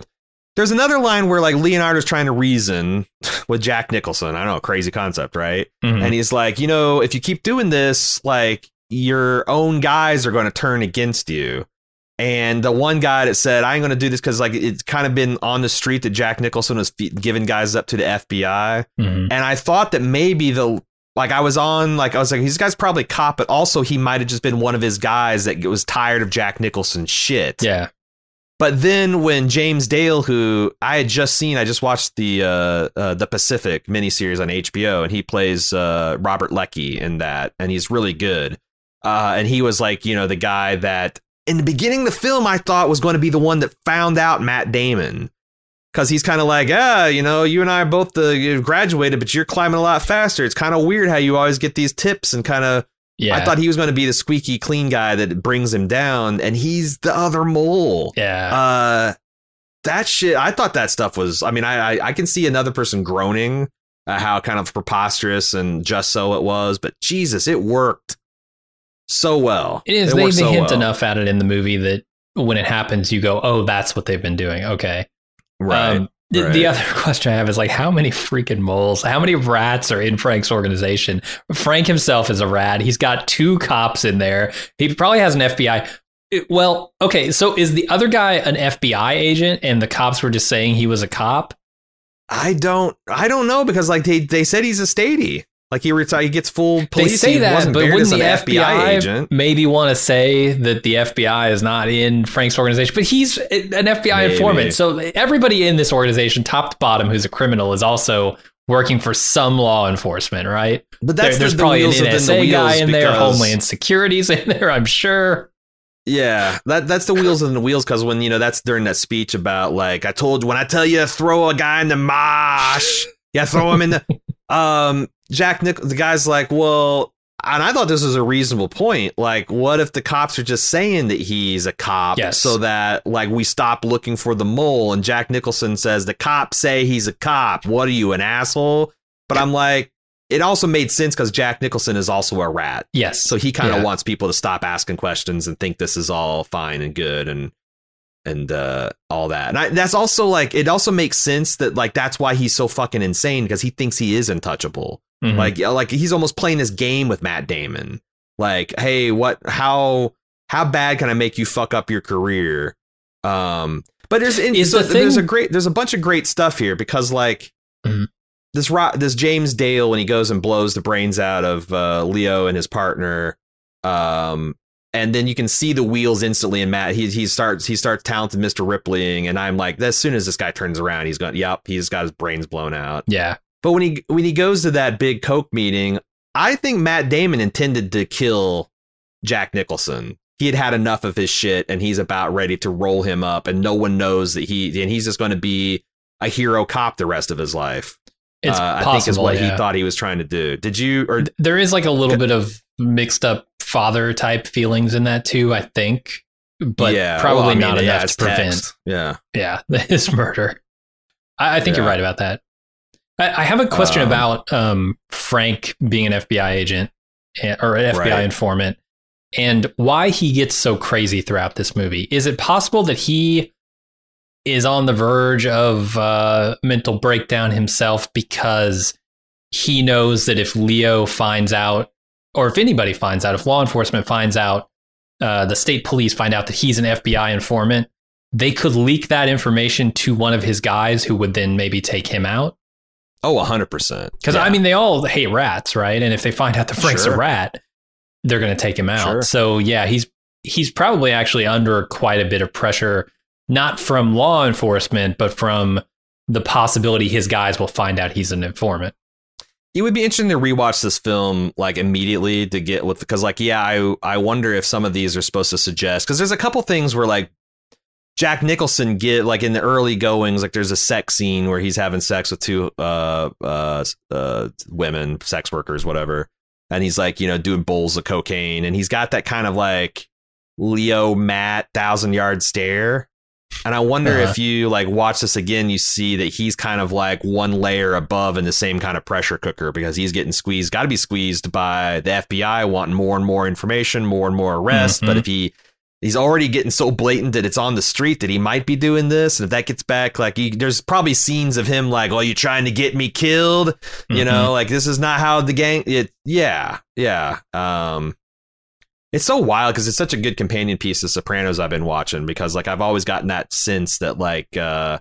there's another line where like Leonardo's trying to reason with Jack Nicholson. I don't know, crazy concept, right? Mhm. And he's like, you know, if you keep doing this, like your own guys are going to turn against you. And the one guy that said, I ain't going to do this because like it's kind of been on the street that Jack Nicholson was giving guys up to the FBI. Mhm. And I thought that maybe the like I was on like I was like these guys probably cop, but also he might have just been one of his guys that was tired of Jack Nicholson's shit. Yeah. But then when James Dale, who I had just seen, I just watched the uh, uh, the Pacific miniseries on HBO, and he plays uh, Robert Leckie in that, and he's really good. Uh, and he was like, you know, the guy that in the beginning of the film I thought was going to be the one that found out Matt Damon. Because he's kind of like, ah, you know, you and I both uh, graduated, but you're climbing a lot faster. It's kind of weird how you always get these tips and kind of Yeah. I thought he was going to be the squeaky clean guy that brings him down, and he's the other mole. yeah. Uh, that shit. I thought that stuff was. I mean, I I, I can see another person groaning uh, how kind of preposterous and just so it was, but Jesus, it worked so well. it is. they they so hint well. enough at it in the movie that when it happens, you go, oh, that's what they've been doing. Okay. right? Um, The, Right. the other question I have is like, how many freaking moles, how many rats are in Frank's organization? Frank himself is a rat. He's got two cops in there. He probably has an FBI. It- well, okay, so is the other guy an FBI agent, and the cops were just saying he was a cop? I don't I don't know because like they they said he's a Statie. Like he retired, he gets full police. they say that, but wouldn't the an FBI, agent. maybe want to say that the FBI is not in Frank's organization? But he's an FBI Maybe. informant, so everybody in this organization, top to bottom, who's a criminal, is also working for some law enforcement, right? But There- that's there's the, the probably an wheels within the NSA guy in there, Homeland Security's in there, I'm sure. Yeah, that that's the wheels within the wheels because when you know that's during that speech about like I told you when I tell you to throw a guy in the mosh, yeah, throw him in the um Jack Nick the guy's like, well, and I thought this was a reasonable point. Like, what if the cops are just saying that he's a cop Yes. so that like we stop looking for the mole? And Jack Nicholson says the cops say he's a cop. What are you, an asshole? But I'm like, it also made sense because Jack Nicholson is also a rat. Yes. So he kind of Yeah. wants people to stop asking questions and think this is all fine and good and and uh, all that. And I, that's also like it also makes sense that like that's why he's so fucking insane because he thinks he is untouchable. Mhm. Like like he's almost playing this game with Matt Damon. Like, hey, what? How how bad can I make you fuck up your career? Um, but there's Is so the there's a great there's a bunch of great stuff here because like Mhm. this ro- this James Dale when he goes and blows the brains out of uh, Leo and his partner, um, and then you can see the wheels instantly in Matt. He he starts he starts talented Mr. Ripleying, and I'm like, as soon as this guy turns around, he's going, yep, he's got his brains blown out. yeah. But when he when he goes to that big coke meeting, I think Matt Damon intended to kill Jack Nicholson. He had had enough of his shit, and he's about ready to roll him up, and no one knows that he and he's just going to be a hero cop the rest of his life. It's uh, possible. I think is what yeah. he thought he was trying to do. Did you or There is like a little bit of mixed up father type feelings in that too, I think. But yeah, probably well, I mean, not yeah, enough to prevent text. Yeah, yeah, his murder. I, I think you're right about that. I, I have a question Um, about um, Frank being an FBI agent eh, or an FBI Right. informant and why he gets so crazy throughout this movie. Is it possible that he is on the verge of uh, mental breakdown himself because he knows that if Leo finds out, or if anybody finds out, if law enforcement finds out, uh, the state police find out that he's an FBI informant, they could leak that information to one of his guys who would then maybe take him out. Oh, 100%. Because I mean, they all hate rats, right? And if they find out that Frank's Sure. a rat, they're going to take him out. Sure. So yeah, he's he's probably actually under quite a bit of pressure, not from law enforcement, but from the possibility his guys will find out he's an informant. It would be interesting to rewatch this film like immediately to get with because like yeah i i wonder if some of these are supposed to suggest because there's a couple things where like jack nicholson get like in the early goings like there's a sex scene where he's having sex with two uh uh uh women sex workers whatever and he's like you know doing bowls of cocaine and he's got that kind of like leo matt thousand yard stare and I wonder Uh-huh. if you like watch this again, you see that he's kind of like one layer above in the same kind of pressure cooker because he's getting squeezed, got to be squeezed by the FBI wanting more and more information, more and more arrests. But Mhm. if he he's already getting so blatant that it's on the street that he might be doing this, and if that gets back, like he, there's probably scenes of him like, "Oh, you trying to get me killed?" You Mhm. know, like this is not how the gang. It, yeah, yeah. Um, it's so wild because it's such a good companion piece to Sopranos I've been watching because like I've always gotten that sense that like uh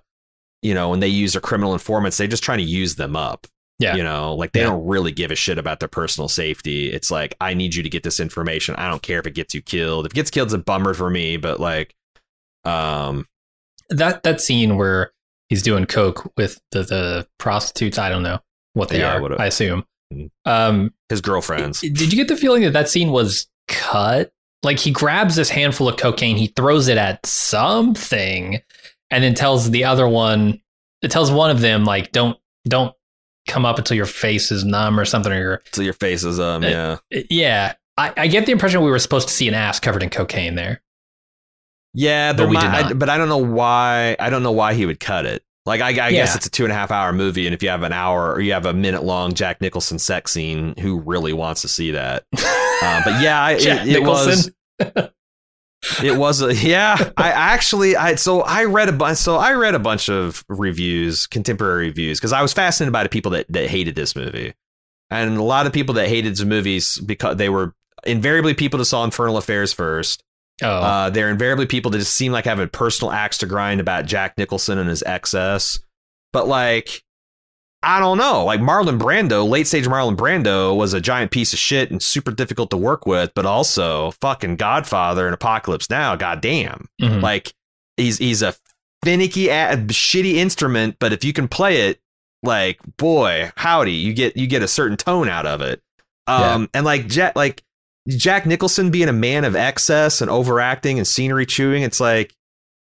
you know when they use their criminal informants they're just trying to use them up. Yeah. You know, like they Yeah. don't really give a shit about their personal safety. It's like I need you to get this information. I don't care if it gets you killed. If it gets killed, it's a bummer for me, but like um that that scene where he's doing coke with the, the prostitutes, I don't know what they Yeah, are. I assume. Mhm. Um, his girlfriends. Did you get the feeling that that scene was cut? Like he grabs this handful of cocaine, he throws it at something, and then tells the other one, it tells one of them like, "Don't, don't come up until your face is numb or something." Or your, So your face is um Uh, yeah. yeah, I, I get the impression we were supposed to see an ass covered in cocaine there. Yeah, But there we might, did I, not. but I don't know why. I don't know why he would cut it. Like I, I guess it's a two and a half hour movie, and if you have an hour or you have a minute long Jack Nicholson sex scene, who really wants to see that? Uh, but yeah, I, Jack it, it was. It was a yeah. I actually I so I read a bunch. So I read a bunch of reviews, contemporary reviews, because I was fascinated by the people that that hated this movie, and a lot of people that hated the movies because they were invariably people that saw Infernal Affairs first. Oh, Uh, they're invariably people that just seem like have a personal axe to grind about Jack Nicholson and his excess. But like, I don't know. Like Marlon Brando, late stage Marlon Brando was a giant piece of shit and super difficult to work with, but also fucking Godfather and Apocalypse Now. Goddamn, mhm. like he's he's a finicky, a- shitty instrument, but if you can play it, like boy, howdy, you get you get a certain tone out of it. Um, and like Jet, like Jack Nicholson being a man of excess and overacting and scenery chewing, it's like,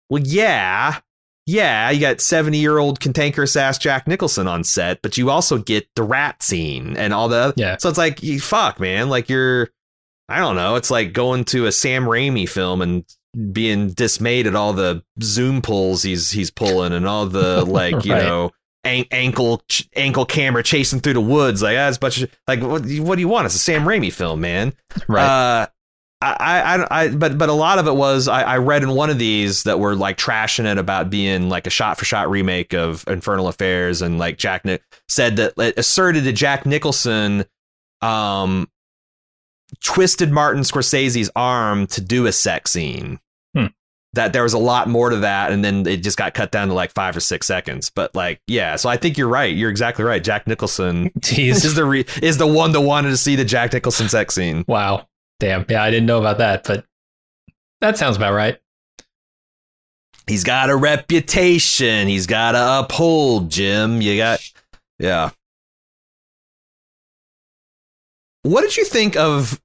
well, yeah, yeah, you got 70 year old cantankerous ass Jack Nicholson on set, but you also get the rat scene and all the. Yeah. So it's like, fuck, man. Like you're, I don't know. It's like going to a Sam Raimi film and being dismayed at all the zoom pulls he's he's pulling and all the like you Right. know an- ankle ch- ankle camera chasing through the woods like that's bunch of like what, what do you want it's a Sam Raimi film man right. uh, I, I, I, but, but a lot of it was I, I read in one of these that were like trashing it about being like a shot for shot remake of Infernal Affairs, and like Jack said that it asserted that Jack Nicholson, um, twisted Martin Scorsese's arm to do a sex scene. That there was a lot more to that, and then it just got cut down to like five or six seconds. But like, yeah, so I think you're right. You're exactly right. Jack Nicholson is the re- is the one that wanted to see the Jack Nicholson sex scene. Wow. Damn. Yeah, I didn't know about that, but that sounds about right. He's got a reputation. He's got to uphold, Jim. You got, yeah. What did you think of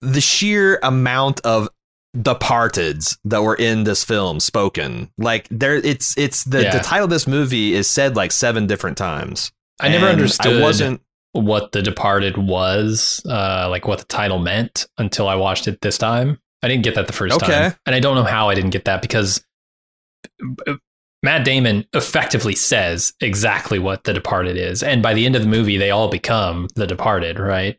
the sheer amount of departeds that were in this film spoken? Like there, it's it's the Yeah. the title of this movie is said like seven different times. I never understood I wasn't. what The Departed was, uh, like what the title meant until I watched it this time. I didn't get that the first Okay. time. And I don't know how I didn't get that because Matt Damon effectively says exactly what The Departed is. And by the end of the movie, they all become The Departed, right?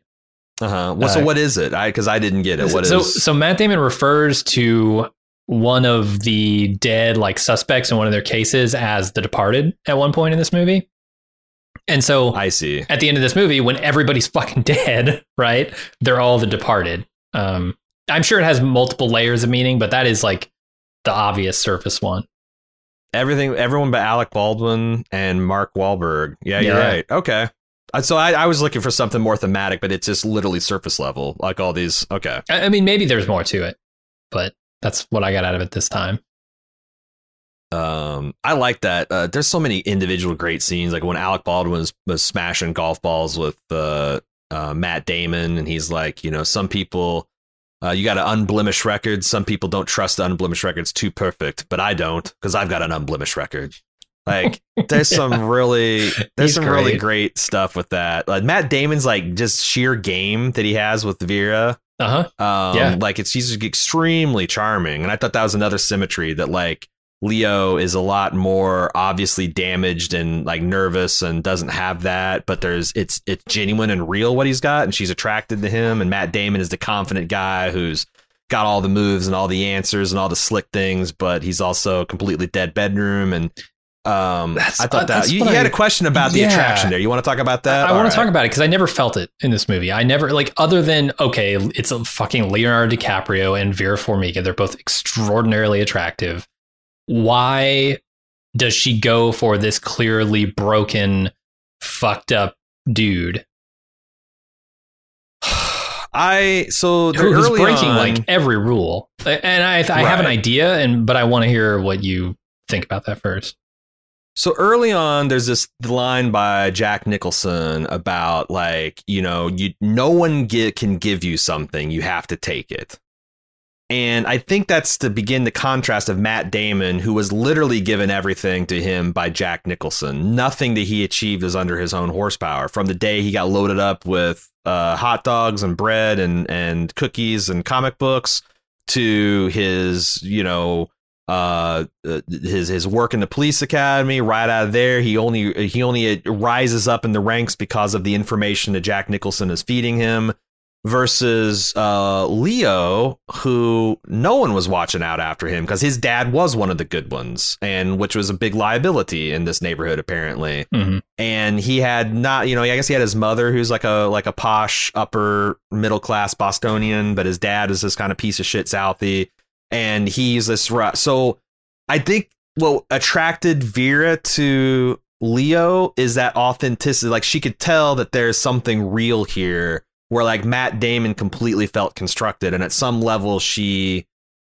Uh-huh. Well, so Uh, what is it? I because I didn't get it. What is? so, so Matt Damon refers to one of the dead like suspects in one of their cases as The Departed at one point in this movie. And so I see. at the end of this movie when everybody's fucking dead, right? They're all the departed. Um, I'm sure it has multiple layers of meaning, but that is like the obvious surface one. Everything, everyone but Alec Baldwin and Mark Wahlberg. Yeah, you're Yeah. right. Okay. Uh, So I, I was looking for something more thematic, but it's just literally surface level, like all these. Okay. I, I mean, maybe there's more to it, but that's what I got out of it this time. Um, I like that. Uh, there's so many individual great scenes, like when Alec Baldwin was, was smashing golf balls with uh, uh, Matt Damon, and he's like, you know, some people. Uh, you got an unblemished record. Some people don't trust the unblemished record's too perfect, but I don't because I've got an unblemished record. Like, there's some really, there's He's some really great. great stuff with that. Like Matt Damon's like just sheer game that he has with Vera. Uh huh. Um, Yeah. like it's he's extremely charming, and I thought that was another symmetry that like Leo is a lot more obviously damaged and like nervous and doesn't have that, but there's it's it's genuine and real what he's got, and she's attracted to him. And Matt Damon is the confident guy who's got all the moves and all the answers and all the slick things, but he's also completely dead bedroom and. Um, That's- I thought that you, you had a question about the Yeah. attraction there. You want to talk about that? I, want All to talk about it because I never felt it in this movie. I never like other than okay, it's a fucking Leonardo DiCaprio and Vera Farmiga. They're both extraordinarily attractive. Why does she go for this clearly broken, fucked up dude I so they're who's breaking on- like every rule? And I, I have an idea, and but I want to hear what you think about that first. So early on, there's this line by Jack Nicholson about like you know you no one get, can give you something, you have to take it. And I think that's to begin the contrast of Matt Damon, who was literally given everything to him by Jack Nicholson. Nothing that he achieved is under his own horsepower. From the day he got loaded up with uh, hot dogs and bread and and cookies and comic books to his you know uh uh, his his work in the police academy right out of there he only he only rises up in the ranks because of the information that Jack Nicholson is feeding him versus uh, Leo, who no one was watching out after him because his dad was one of the good ones, and which was a big liability in this neighborhood apparently. Mhm. And he had not, you know, I guess he had his mother, who's like a like a posh upper middle class Bostonian, but his dad is this kind of piece of shit Southie, and he's this. ru- So I think what attracted Vera to Leo is that authenticity. Like she could tell that there's something real here where like Matt Damon completely felt constructed. And at some level, she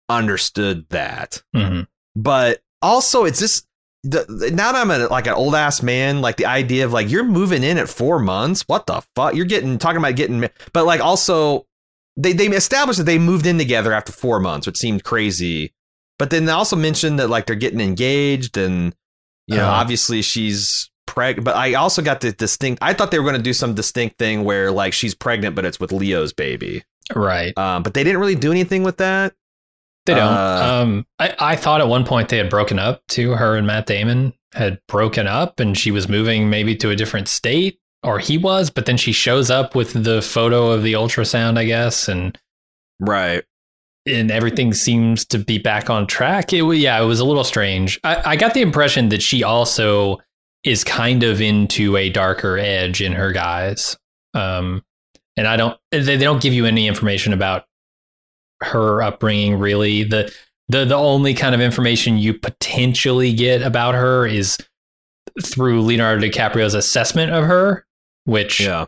understood that. Mhm. But also, it's just the- now that I'm a, like an old ass man, like the idea of like you're moving in at four months. What the fuck? You're getting talking about getting, but like also they they established that they moved in together after four months, which seemed crazy. But then they also mentioned that like they're getting engaged, and you know, Uh-huh. obviously she's pregnant. But I also got the distinct. I thought they were going to do some distinct thing where like she's pregnant, but it's with Leo's baby. Right. Um, but they didn't really do anything with that. They don't. Uh, um, I, I thought at one point they had broken up too. Her and Matt Damon had broken up and she was moving maybe to a different state or he was, but then she shows up with the photo of the ultrasound, I guess, and Right. and everything seems to be back on track. It yeah, it was a little strange. I, I got the impression that she also is kind of into a darker edge in her guys. Um, and I don't they, they don't give you any information about her upbringing really. The the the only kind of information you potentially get about her is through Leonardo DiCaprio's assessment of her, which Yeah.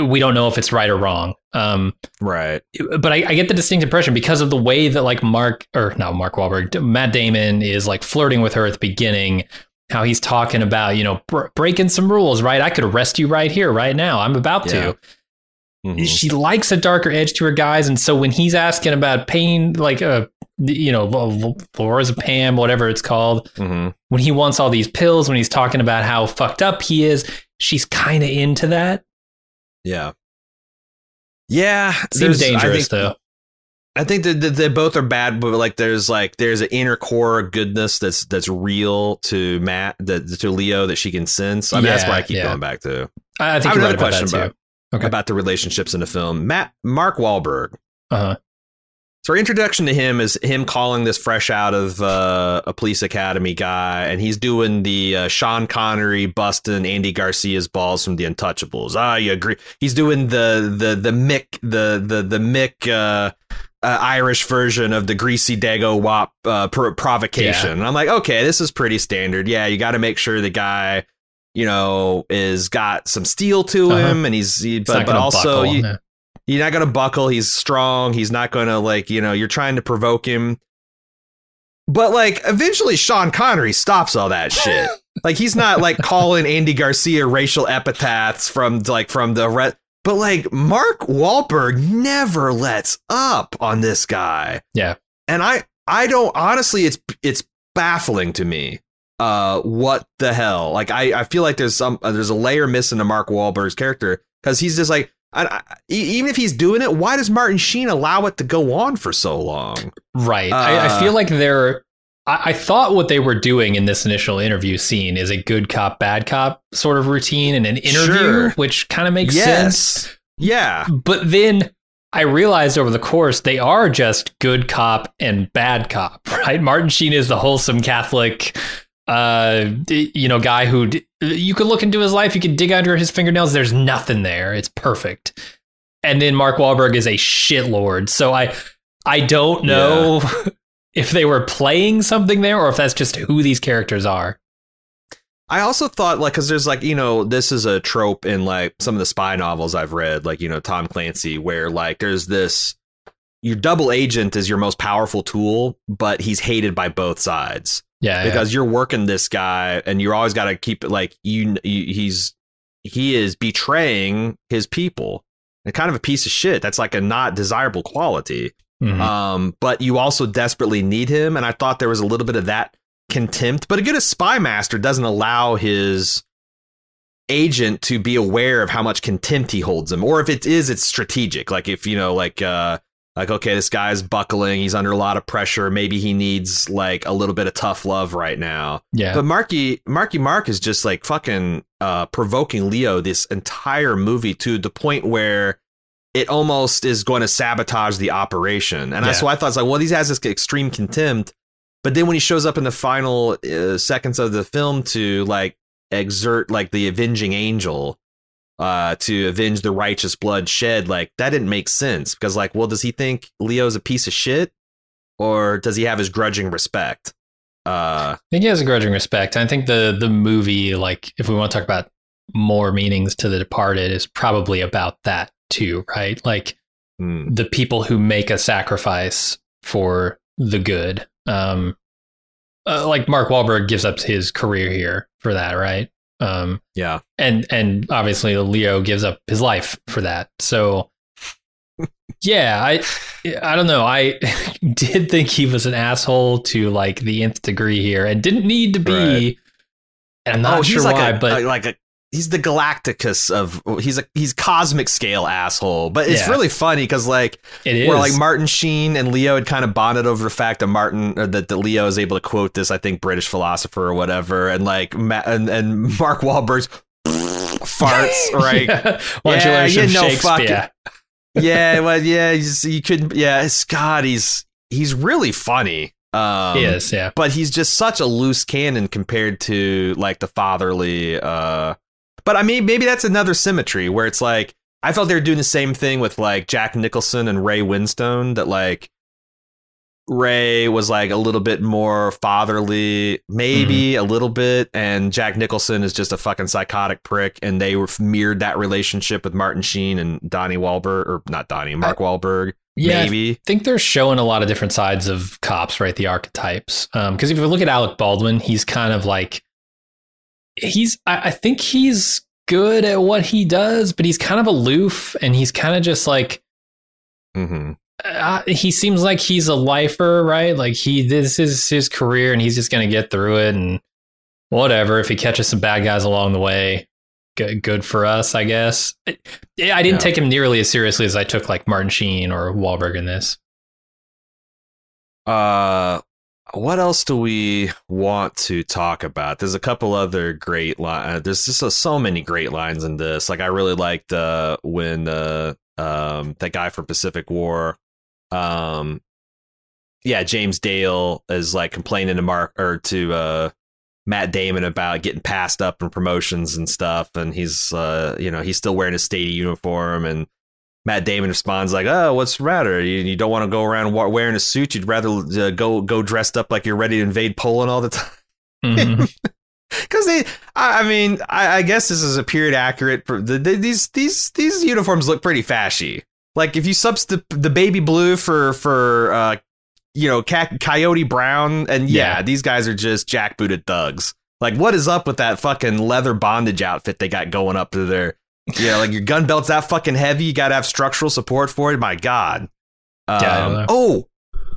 we don't know if it's right or wrong. Um, Right. but I, I get the distinct impression because of the way that like Mark or not Mark Wahlberg, Matt Damon is like flirting with her at the beginning. How he's talking about you know br- breaking some rules, right? I could arrest you right here, right now. I'm about Yeah. to. Mhm. She likes a darker edge to her guys, and so when he's asking about pain, like uh, you know, lorazepam, whatever it's called, Mhm. when he wants all these pills, when he's talking about how fucked up he is, she's kind of into that. Yeah. Yeah. Seems there's- I dangerous think, though. I think that that they both are bad, but like there's like there's an inner core of goodness that's that's real to Matt that to Leo that she can sense. I mean, that's why I keep yeah. going back to I, I think I have right another about question that about- Okay. about the relationships in the film. Matt Mark Wahlberg. Uh-huh. So our introduction to him is him calling this fresh out of uh, a police academy guy, and he's doing the uh, Sean Connery busting Andy Garcia's balls from the Untouchables. Ah, you agree? He's doing the the the Mick the the the Mick uh, uh, Irish version of the Greasy Dago Wop uh, pr- provocation. And I'm like, okay, this is pretty standard. Yeah, you got to make sure the guy. You know, is got some steel to Uh-huh. him, and he's he, but but also buckle. you, No. He's not going to buckle. He's strong. He's not going to like, you know, you're trying to provoke him. But like eventually Sean Connery stops all that shit. like he's not like calling Andy Garcia racial epithets from like from the re- but like Mark Wahlberg never lets up on this guy. Yeah. And I I don't honestly it's it's baffling to me. Uh what the hell? Like I I feel like there's some uh, there's a layer missing to Mark Wahlberg's character cuz he's just like I, I, even if he's doing it, why does Martin Sheen allow it to go on for so long? Right. I, I Uh, feel like they're. I, I thought what they were doing in this initial interview scene is a good cop, bad cop sort of routine and an interview, Sure. which kind of makes Yes. sense. Yeah. But then I realized over the course they are just good cop and bad cop, right? Martin Sheen is the wholesome Catholic, uh, you know, guy who d- you could look into his life, you could dig under his fingernails. There's nothing there. It's perfect. And then Mark Wahlberg is a shitlord. So I, I don't know if they were playing something there or if that's just who these characters are. I also thought like because there's like you know this is a trope in like some of the spy novels I've read like you know Tom Clancy where like there's this your double agent is your most powerful tool but he's hated by both sides Yeah. yeah. because you're working this guy and you're always got to keep it like you, you he's he is betraying his people and kind of a piece of shit that's like a not desirable quality Mhm. um, but you also desperately need him, and I thought there was a little bit of that contempt. But a good spy master doesn't allow his agent to be aware of how much contempt he holds him, or if it is, it's strategic. Like if you know, like uh, like okay, this guy's buckling, he's under a lot of pressure. Maybe he needs like a little bit of tough love right now. yeah. But Marky Marky Mark is just like fucking uh, provoking Leo this entire movie to the point where it almost is going to sabotage the operation. And yeah. so I thought, it's like, well, he has this extreme contempt. But then when he shows up in the final uh, seconds of the film to like exert like the avenging angel uh, to avenge the righteous blood shed, like that didn't make sense because, like, well, does he think Leo's a piece of shit, or does he have his grudging respect? Uh, I think he has a grudging respect. I think the the movie, like, if we want to talk about more meanings to The Departed, is probably about that too, right? Like mm. the people who make a sacrifice for the good. Um, uh, like Mark Wahlberg gives up his career here for that, right? Um, yeah, and and obviously Leo gives up his life for that. So, yeah, I I don't know. I did think he was an asshole to like the nth degree here, and didn't need to be. Right. And I'm not oh, sure like why, a, but like a he's the Galacticus of he's a he's cosmic scale asshole. But it's yeah. really funny because like it is where like Martin Sheen and Leo had kind of bonded over the fact that Martin that, that Leo is able to quote this I think British philosopher or whatever, and like and and Mark Wahlberg's farts right. yeah. Yeah, you learn some Shakespeare? yeah, well, yeah, you couldn't. Yeah, Scott, he's he's really funny. Um, he is, yeah. But he's just such a loose cannon compared to like the fatherly uh but I mean, maybe that's another symmetry where it's like I felt they were doing the same thing with like Jack Nicholson and Ray Winstone. That like Ray was like a little bit more fatherly, maybe mm-hmm. a little bit, and Jack Nicholson is just a fucking psychotic prick. And they were mirrored that relationship with Martin Sheen and Donnie Wahlberg, or not Donnie, Mark I, Wahlberg. Yeah, maybe. I think they're showing a lot of different sides of cops, right? The archetypes. Because um, if you look at Alec Baldwin, he's kind of like he's I, I think he's good at what he does, but he's kind of aloof and he's kind of just like mm-hmm. uh, he seems like he's a lifer, right? Like he this is his career and he's just gonna get through it and whatever. If he catches some bad guys along the way, good, good for us, I guess. I, I didn't yeah. take him nearly as seriously as I took like Martin Sheen or Wahlberg in this. Uh, what else do we want to talk about? There's a couple other great lines. Uh, there's just so many great lines in this. Like I really liked uh, when uh, um, that guy from Pacific War, um, yeah, James Dale is like complaining to Mark or to uh, Matt Damon about getting passed up in promotions and stuff, and he's uh, you know he's still wearing a state uniform and Matt Damon responds like, "Oh, what's the matter? You, you don't want to go around wearing a suit. You'd rather uh, go go dressed up like you're ready to invade Poland all the time." Mm-hmm. Because they, I, mean, I, I, guess this is a period accurate. The, the, these these these uniforms look pretty fashy. Like if you substitute the baby blue for for uh, you know coyote brown, and yeah, yeah, these guys are just jackbooted thugs. Like what is up with that fucking leather bondage outfit they got going up to their yeah, like your gun belt's that fucking heavy. You got to have structural support for it. My God. Um, yeah, oh,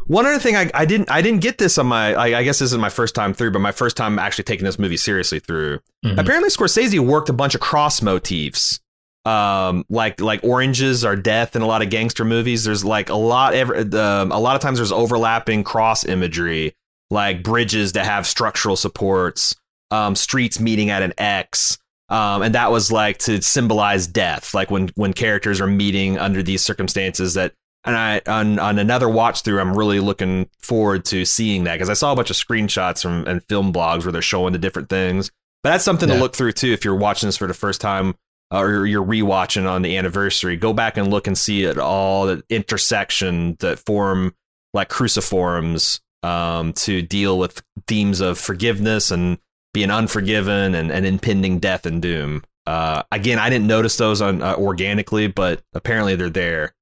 one other thing I, I didn't I didn't get this on my I, I, guess this is my first time through, but my first time actually taking this movie seriously through. Mm-hmm. Apparently, Scorsese worked a bunch of cross motifs, um, like like oranges are death in a lot of gangster movies. There's like a lot ever um, a lot of times there's overlapping cross imagery, like bridges that have structural supports, um, streets meeting at an X. Um, and that was like to symbolize death, like when when characters are meeting under these circumstances. That and I on on another watch through, I'm really looking forward to seeing that because I saw a bunch of screenshots from and film blogs where they're showing the different things. But that's something yeah. to look through too if you're watching this for the first time uh, or you're rewatching on the anniversary. Go back and look and see it all the intersection that form like cruciforms um, to deal with themes of forgiveness and being unforgiven and, and impending death and doom. Uh, again, I didn't notice those on uh, organically, but apparently they're there.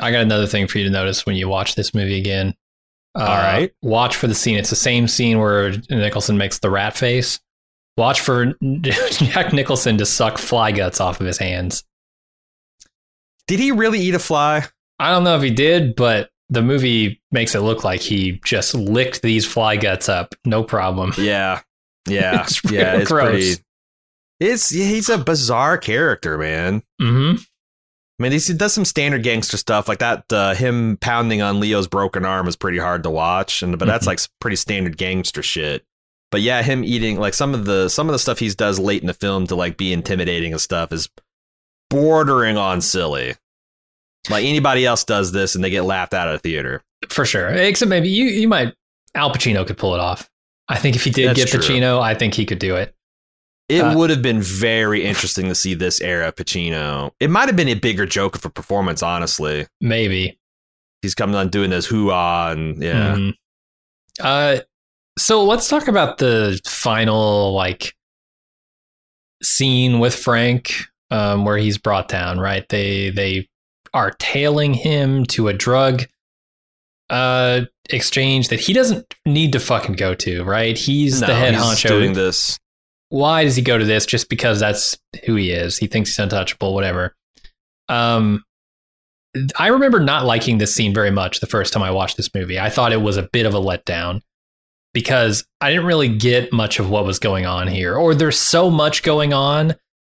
I got another thing for you to notice when you watch this movie again. Uh, All right, watch for the scene. It's the same scene where Nicholson makes the rat face. Watch for Jack Nicholson to suck fly guts off of his hands. Did he really eat a fly? I don't know if he did, but the movie makes it look like he just licked these fly guts up, no problem. Yeah, yeah, it's yeah, it's gross. pretty. It's he's a bizarre character, man. Mm-hmm. I mean, he does some standard gangster stuff like that. Uh, him pounding on Leo's broken arm is pretty hard to watch, and but mm-hmm. that's like pretty standard gangster shit. But yeah, him eating like some of the some of the stuff he does late in the film to like be intimidating and stuff is bordering on silly. Like anybody else does this and they get laughed out of the theater. For sure. Except maybe you, you might, Al Pacino could pull it off. I think if he did That's get true. Pacino, I think he could do it. It Uh, would have been very interesting to see this era Pacino. It might have been a bigger joke of a performance, honestly. Maybe. He's coming on doing this hoo ah and yeah. Mhm. Uh, so let's talk about the final like scene with Frank, um, where he's brought down. Right? They they are tailing him to a drug uh exchange that he doesn't need to fucking go to. Right? He's the head he's honcho. doing this. Why does he go to this? Just because that's who he is. He thinks he's untouchable. Whatever. Um. I remember not liking this scene very much the first time I watched this movie. I thought it was a bit of a letdown because I didn't really get much of what was going on here, or there's so much going on,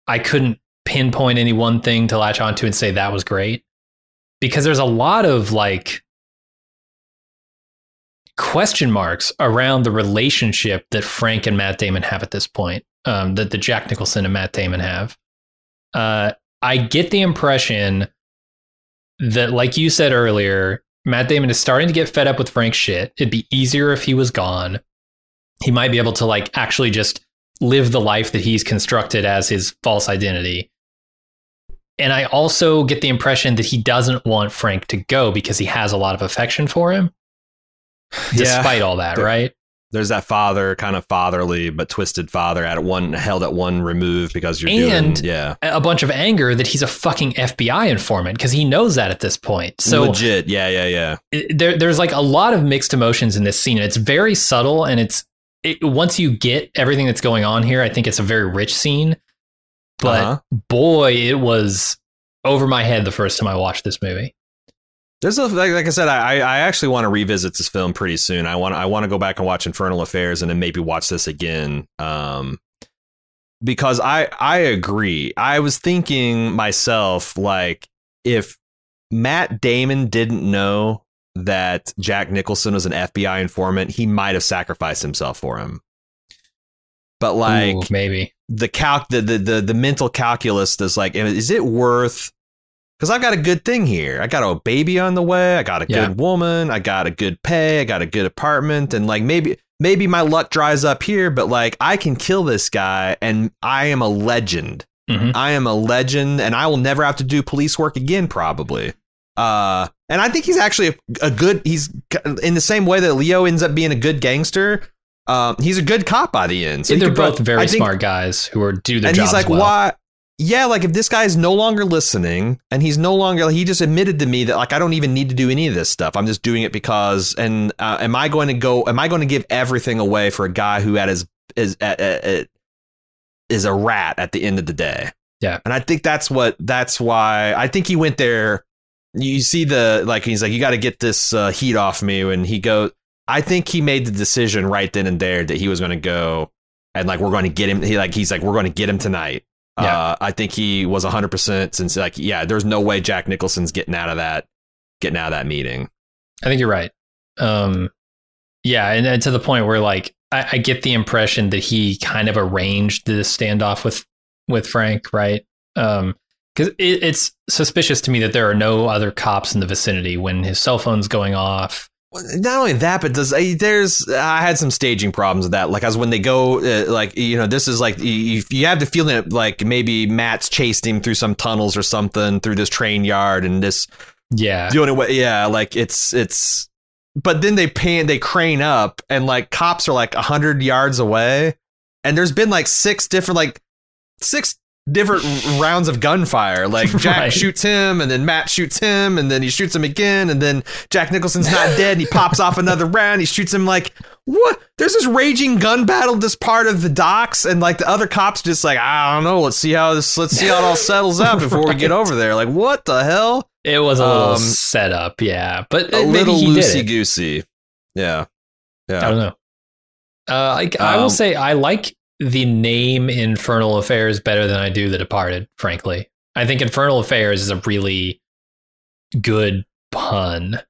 I couldn't pinpoint any one thing to latch onto and say that was great. Because there's a lot of like question marks around the relationship that Frank and Matt Damon have at this point, um, that the Jack Nicholson and Matt Damon have. Uh, I get the impression that, like you said earlier, Matt Damon is starting to get fed up with Frank's shit. It'd be easier if he was gone. He might be able to like actually just live the life that he's constructed as his false identity. And I also get the impression that he doesn't want Frank to go because he has a lot of affection for him, despite all that, There- right? There's that father, kind of fatherly but twisted father at one held at one remove because you're And- doing yeah. A bunch of anger that he's a fucking FBI informant because he knows that at this point. So legit. Yeah, yeah, yeah. it- there, there's like a lot of mixed emotions in this scene. It's very subtle, and it's it, once you get everything that's going on here, I think it's a very rich scene. But Uh-huh. boy, it was over my head the first time I watched this movie. There's a like, like I said, I I actually want to revisit this film pretty soon. I want I want to go back and watch Infernal Affairs and then maybe watch this again. Um, because I I agree. I was thinking myself like if Matt Damon didn't know that Jack Nicholson was an FBI informant, he might have sacrificed himself for him. But like Ooh, maybe the calc the, the the the mental calculus is like is it worth because I've got a good thing here. I got a baby on the way. I got a Yeah. good woman. I got a good pay. I got a good apartment. And like maybe maybe my luck dries up here, but like I can kill this guy and I am a legend. Mhm. I am a legend and I will never have to do police work again, probably. Uh, and I think he's actually a, a good. He's in the same way that Leo ends up being a good gangster. Um, he's a good cop by the end. So he they're both very think- smart guys who are do their and he's like, well. why? Yeah, like if this guy is no longer listening and he's no longer, he just admitted to me that like I don't even need to do any of this stuff. I'm just doing it because. And uh, am I going to go? Am I going to give everything away for a guy who at his is at, at, at, is a rat at the end of the day? Yeah. and I think that's what that's why I think he went there. You see the like he's like you got to get this uh, heat off me, and he goes. I think he made the decision right then and there that he was going to go and like we're going to get him. He like he's like we're going to get him tonight. Yeah. Uh, I think he was 100% since like yeah, there's no way Jack Nicholson's getting out of that getting out of that meeting. I think you're right. Um, yeah, and, and to the point where like I, I get the impression that he kind of arranged this standoff with with Frank, right? Um, because it, it's suspicious to me that there are no other cops in the vicinity when his cell phone's going off. Not only that, but does there's I had some staging problems with that. Like as when they go, uh, like you know, this is like you, you have the feeling that like maybe Matt's chased him through some tunnels or something through this train yard, and this Yeah, the only way, yeah, like it's it's. But then they pan, they crane up, and like cops are like a hundred yards away, and there's been like six different like six different rounds of gunfire. Like Jack Right. shoots him, and then Matt shoots him, and then he shoots him again, and then Jack Nicholson's not dead, and he pops off another round. He shoots him like what? There's this raging gun battle this part of the docks, and like the other cops just like I don't know. Let's see how this. Let's see how it all settles out before we get over there. Like what the hell? it was a little Um, setup. Yeah, but a little loosey goosey. Yeah, yeah. I don't know. Uh, I, I will Um, say I like the name Infernal Affairs better than I do The Departed. Frankly, I think Infernal Affairs is a really good pun.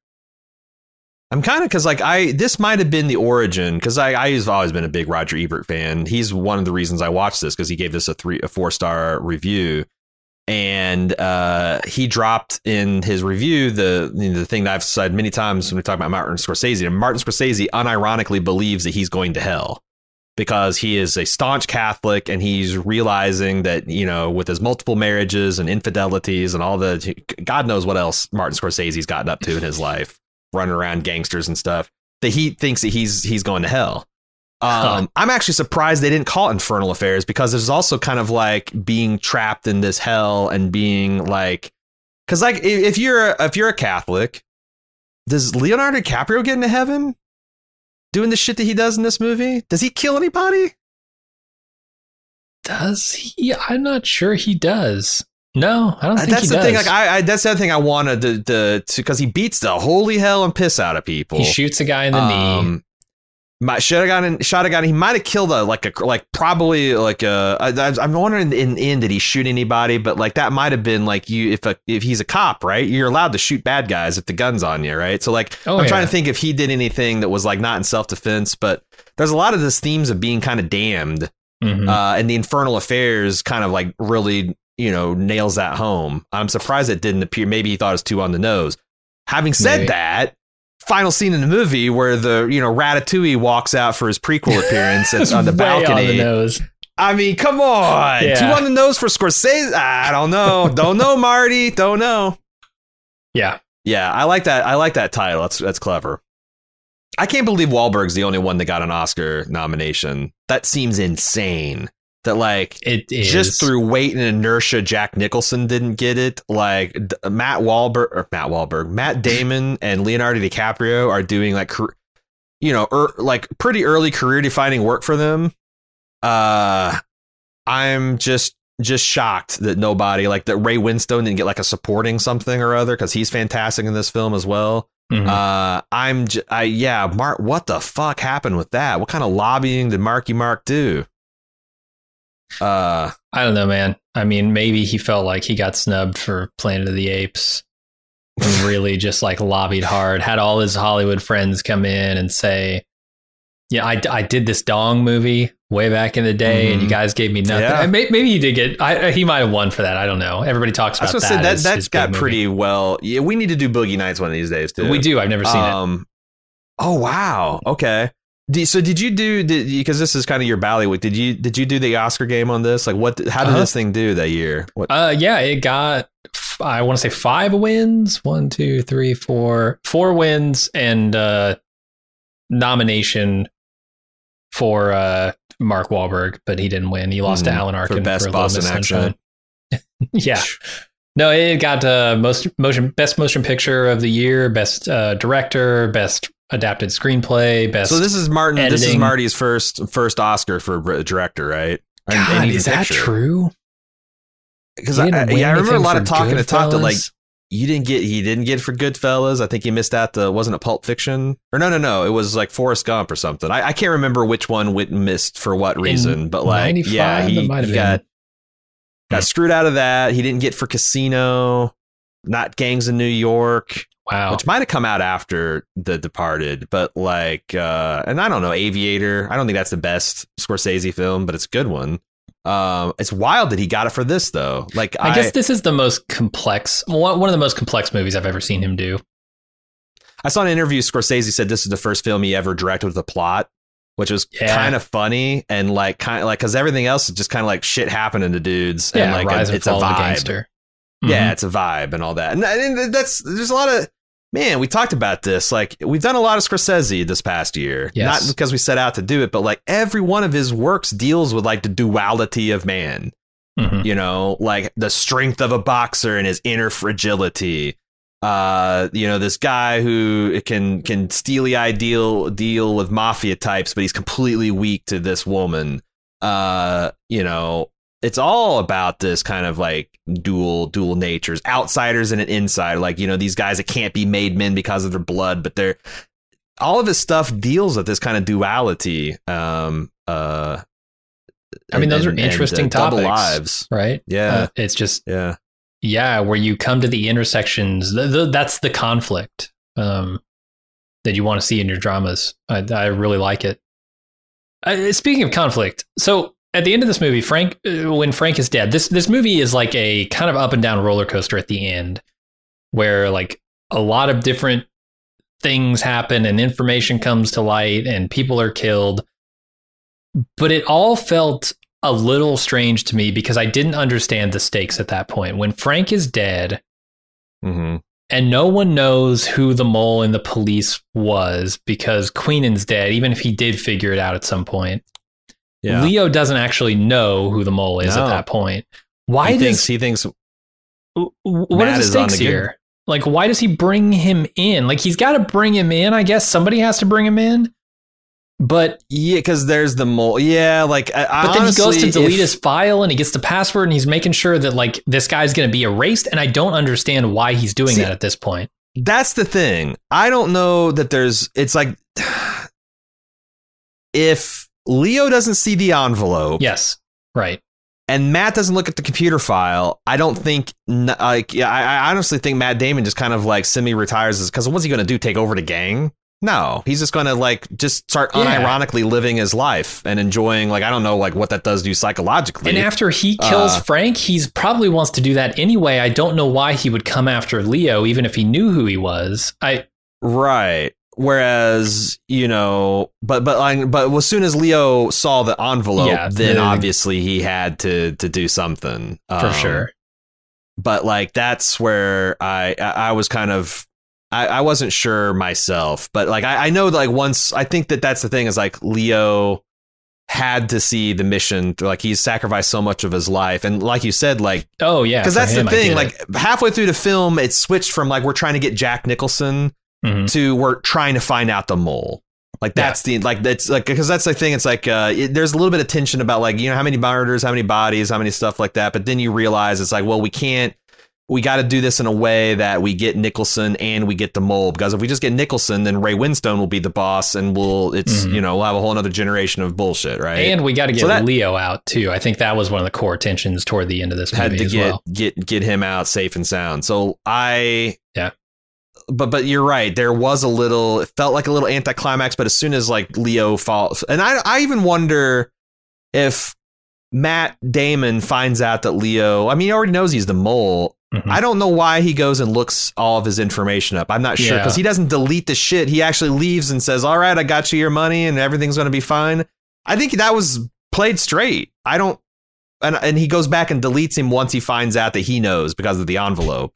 I'm kind of because like I this might have been the origin because I I've always been a big Roger Ebert fan. He's one of the reasons I watched this because he gave this a three a four star review, and uh, he dropped in his review the you know, the thing that I've said many times when we talk about Martin Scorsese. And Martin Scorsese unironically believes that he's going to hell because he is a staunch Catholic and he's realizing that you know with his multiple marriages and infidelities and all the God knows what else Martin Scorsese's gotten up to in his life, running around gangsters and stuff. That he thinks that he's he's going to hell. Um, I'm actually surprised they didn't call it Infernal Affairs because there's also kind of like being trapped in this hell and being like, because like if you're if you're a Catholic, does Leonardo DiCaprio get into heaven doing the shit that he does in this movie? Does he kill anybody? Does he? I'm not sure he does. No, I don't think that's he the does. thing. Like I, I, that's the other thing I wanted to, to, because he beats the holy hell and piss out of people. he shoots a guy in the knee. Um, might should have gotten shot a guy. He might have killed a like a like probably like a. I, I'm wondering in the end did he shoot anybody? But like that might have been like you if a if he's a cop, right? You're allowed to shoot bad guys if the gun's on you, right? So like Oh, I'm trying to think if he did anything that was like not in self defense, but there's a lot of this themes of being kind of damned, Mhm. uh, and the infernal affairs kind of like really you know nails that home. I'm surprised it didn't appear. Maybe he thought it was too on the nose. Having said Maybe. that, final scene in the movie where the you know Ratatouille walks out for his prequel appearance at, on the balcony. on the nose. I mean, come on, Yeah. too on the nose for Scorsese. I don't know, don't know, Marty, don't know. Yeah, Yeah, I like that. I like that title. That's that's clever. I can't believe Wahlberg's the only one that got an Oscar nomination. That seems insane. That like it is just through weight and inertia, Jack Nicholson didn't get it. Like D- Matt Wahlberg or Matt Wahlberg, Matt Damon and Leonardo DiCaprio are doing like, you know, er, like pretty early career defining work for them. Uh, I'm just just shocked that nobody like that Ray Winstone didn't get like a supporting something or other because he's fantastic in this film as well. Mhm. Uh, I'm, j- I yeah, Mark. What the fuck happened with that? What kind of lobbying did Marky Mark do? Uh, I don't know, man. I mean, maybe he felt like he got snubbed for Planet of the Apes and really just like lobbied hard. Had all his Hollywood friends come in and say, "Yeah, I, I did this Dong movie way back in the day, and you Mhm. guys gave me nothing." Yeah. And may- Maybe he did get. I, he might have won for that. I don't know. Everybody talks I was about that. say that as got big movie. pretty well. Yeah, we need to do Boogie Nights one of these days too. We do. I've never seen it. um, Oh wow. Okay. So did you do? Because this is kind of your ballywick? Did you did you do the Oscar game on this? Like what? How did Uh-huh. this thing do that year? What? Uh, yeah, it got i want to say five wins. One, two, three, four, four wins and uh, nomination for uh, Mark Wahlberg, but he didn't win. He lost to Hmm, Alan Arkin for best Little Boston. Sunshine. yeah. No, it got uh, most motion best motion picture of the year, best uh, director, best adapted screenplay, best. So this is Martin. This is. Marty's first first Oscar for director, right? God, is that picture. true? Because I, I- yeah, I remember a lot of talking to talk to like you didn't get he didn't get for Goodfellas. I think he missed out the wasn't it Pulp Fiction or no no no it was like Forrest Gump or something. I, I can't remember which one missed for what reason, but like yeah, he, might have he been. got got Hmm. screwed out of that. He didn't get for Casino, not Gangs in New York, Wow. which might have come out after The Departed, but like uh and I don't know Aviator. I don't think that's the best Scorsese film, but it's a good one. Um, it's wild that he got it for this though. Like I, guess this is the most complex, one, of the most complex movies I've ever seen him do. I saw an interview. Scorsese said this is the first film he ever directed with a plot, which was Yeah. kind of funny and like kind of like because everything else is just kind of like shit happening to dudes Yeah, and like Rise a, and it's a Fall of the vibe. Gangster. Yeah, it's a vibe and all that. And, and that's there's a lot of man. We talked about this. Like we've done a lot of Scorsese this past year. Yes. Not because we set out to do it, but like every one of his works deals with like the duality of man Mhm. you know like the strength of a boxer and his inner fragility uh you know this guy who can can steely eye deal deal with mafia types but he's completely weak to this woman uh you know it's all about this kind of like dual dual natures outsiders and an insider like you know these guys that can't be made men because of their blood but they're all of his stuff deals with this kind of duality um uh I mean, those are and- and, interesting uh, topics. lives Right? yeah Uh, it's just, yeah yeah, where you come to the intersections. The, the, that's the conflict um, that you want to see in your dramas. I, I really like it. Uh, speaking of conflict, so at the end of this movie, Frank, uh, when Frank is dead, this this movie is like a kind of up and down roller coaster at the end, where like a lot of different things happen and information comes to light and people are killed. But it all felt a little strange to me because I didn't understand the stakes at that point. When Frank is dead, Mm-hmm. and no one knows who the mole in the police was because Queenan's dead, even if he did figure it out at some point. Yeah. Leo doesn't actually know who the mole is No. at that point. Why he does thinks he thinks what Matt are the stakes the good- here? Like, why does he bring him in? Like, he's got to bring him in. I guess somebody has to bring him in. But yeah, because there's the mole. Yeah, like I, but then he goes to delete if- his file and he gets the password and he's making sure that like this guy's going to be erased. And I don't understand why he's doing See, that at this point. That's the thing. I don't know that there's. It's like if Leo doesn't see the envelope, Yes, right. and Matt doesn't look at the computer file, I don't think like yeah, I, I honestly think Matt Damon just kind of like semi retires because what's he going to do? Take over the gang? No, he's just going to like just start Yeah. unironically living his life and enjoying like I don't know like what that does to you psychologically. And after he kills Uh, Frank, he's probably wants to do that anyway. I don't know why he would come after Leo, even if he knew who he was. I Right. Whereas, you know, but but like, but as soon as Leo saw the envelope, Yeah, then the- obviously he had to to do something for Um, sure. But like that's where I I was kind of I, I wasn't sure myself, but like I, I know like once I think that that's the thing is like Leo had to see the mission like he's sacrificed so much of his life and like you said like Oh yeah, because that's him, the thing like halfway through the film it switched from like we're trying to get Jack Nicholson Mhm. to we're trying to find out the mole. Like Yeah. that's the like that's like because that's the thing. It's like uh, it, there's a little bit of tension about like you know how many murders, how many bodies, how many stuff like that. But then you realize it's like well we can't. We got to do this in a way that we get Nicholson and we get the mole because if we just get Nicholson, then Ray Winstone will be the boss and we'll it's Mhm. you know we'll have a whole other generation of bullshit, right? And we got to get So that- Leo out too. I think that was one of the core tensions toward the end of this had movie to as get well. get get him out safe and sound. So I Yeah. But but you're right. There was a little. It felt like a little anticlimax. But as soon as like Leo falls, and I I even wonder if Matt Damon finds out that Leo. I mean, he already knows he's the mole. Mhm. I don't know why he goes and looks all of his information up. I'm not sure Yeah. because he doesn't delete the shit. He actually leaves and says, "All right, I got you your money, and everything's going to be fine." I think that was played straight. I don't, and and he goes back and deletes him once he finds out that he knows because of the envelope.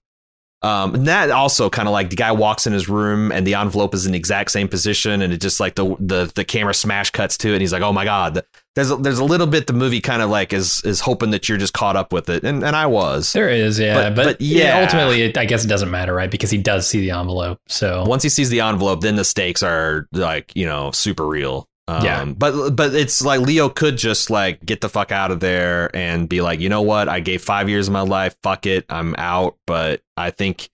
Um, and that also kind of like the guy walks in his room and the envelope is in the exact same position, and it just like the the the camera smash cuts to it, and he's like, "Oh my god!" There's a, there's a little bit the movie kind of like is is hoping that you're just caught up with it, and and I was. There is, yeah, But- but, but yeah, yeah. ultimately, it, I guess it doesn't matter, right? Because he does see the envelope. So Once he sees the envelope, then the stakes are like you know super real. Um, Yeah. But but it's like Leo could just like get the fuck out of there and be like, you know what? I gave five years of my life. Fuck it, I'm out. But I think,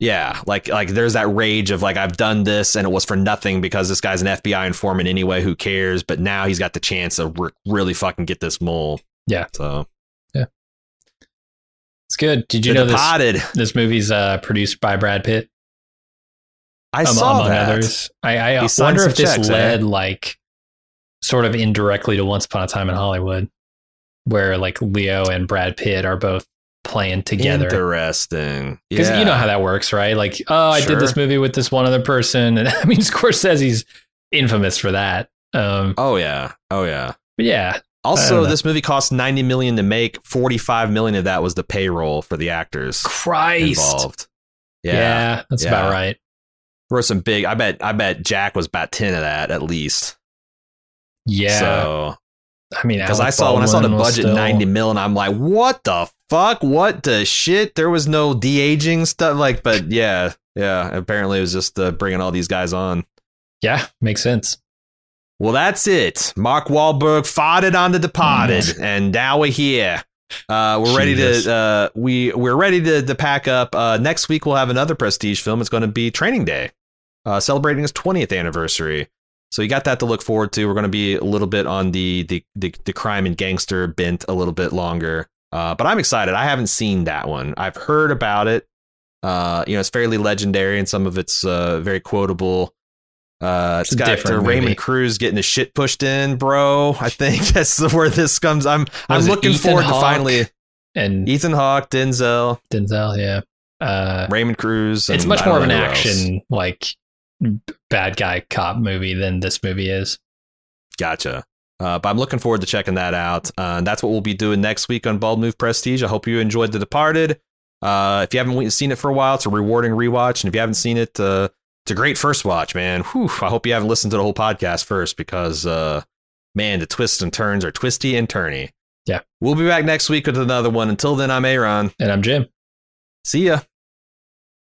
yeah, like like there's that rage of like I've done this and it was for nothing because this guy's an FBI informant anyway. Who cares? But now he's got the chance to re- really fucking get this mole. Yeah. So yeah, it's good. Did you The know this? This movie's uh, produced by Brad Pitt, I am- saw among that. others. I, I wonder if this checks, eh? led like sort of indirectly to Once Upon a Time in Hollywood, where like Leo and Brad Pitt are both playing together. Interesting. Because Yeah. you know how that works, right? Like, oh, I did this movie with this one other person, and I mean, Scorsese's infamous for that. Um, Oh yeah. Oh yeah. but yeah, Also, this movie cost 90 million to make. 45 million of that was the payroll for the actors Christ, involved. yeah, Yeah. that's Yeah. about right. There were some big I bet I bet Jack was about 10 of that at least. Yeah, So I mean, because I saw when I saw the budget still- 90 mil and I'm like, what the fuck? What the shit? There was no de-aging stuff like but yeah. Yeah, apparently it was just uh, bringing all these guys on. Yeah, makes sense. Well, that's it. Mark Wahlberg fought it on The Departed, Mm. and now we're here. Uh, we're ready Jesus. to uh, we we're ready to, to pack up. Uh, next week we'll have another prestige film. It's going to be Training Day, uh, celebrating its 20th anniversary. So you got that to look forward to. We're going to be a little bit on the the the, the crime and gangster bent a little bit longer. Uh, but I'm excited. I haven't seen that one. I've heard about it. Uh, you know, it's fairly legendary, and some of it's uh, very quotable Uh, it's got uh, different Raymond. Cruz getting his shit pushed in, bro. I think that's where this comes. I'm I'm looking forward Hawke? to finally And Ethan Hawke, Denzel, Denzel, yeah. Uh, Raymond Cruz. it's much more of an else. action, like bad guy cop movie than this movie is. Gotcha. Uh, but I'm looking forward to checking that out. Uh, and that's what we'll be doing next week on Bald Move Prestige. I hope you enjoyed The Departed. Uh, if you haven't seen it for a while, it's a rewarding rewatch. And if you haven't seen it, uh, it's a great first watch, man. Whew, I hope you haven't listened to the whole podcast first because, uh, man, the twists and turns are twisty and turny. Yeah. We'll be back next week with another one. Until then, I'm Aaron. And I'm Jim. See ya.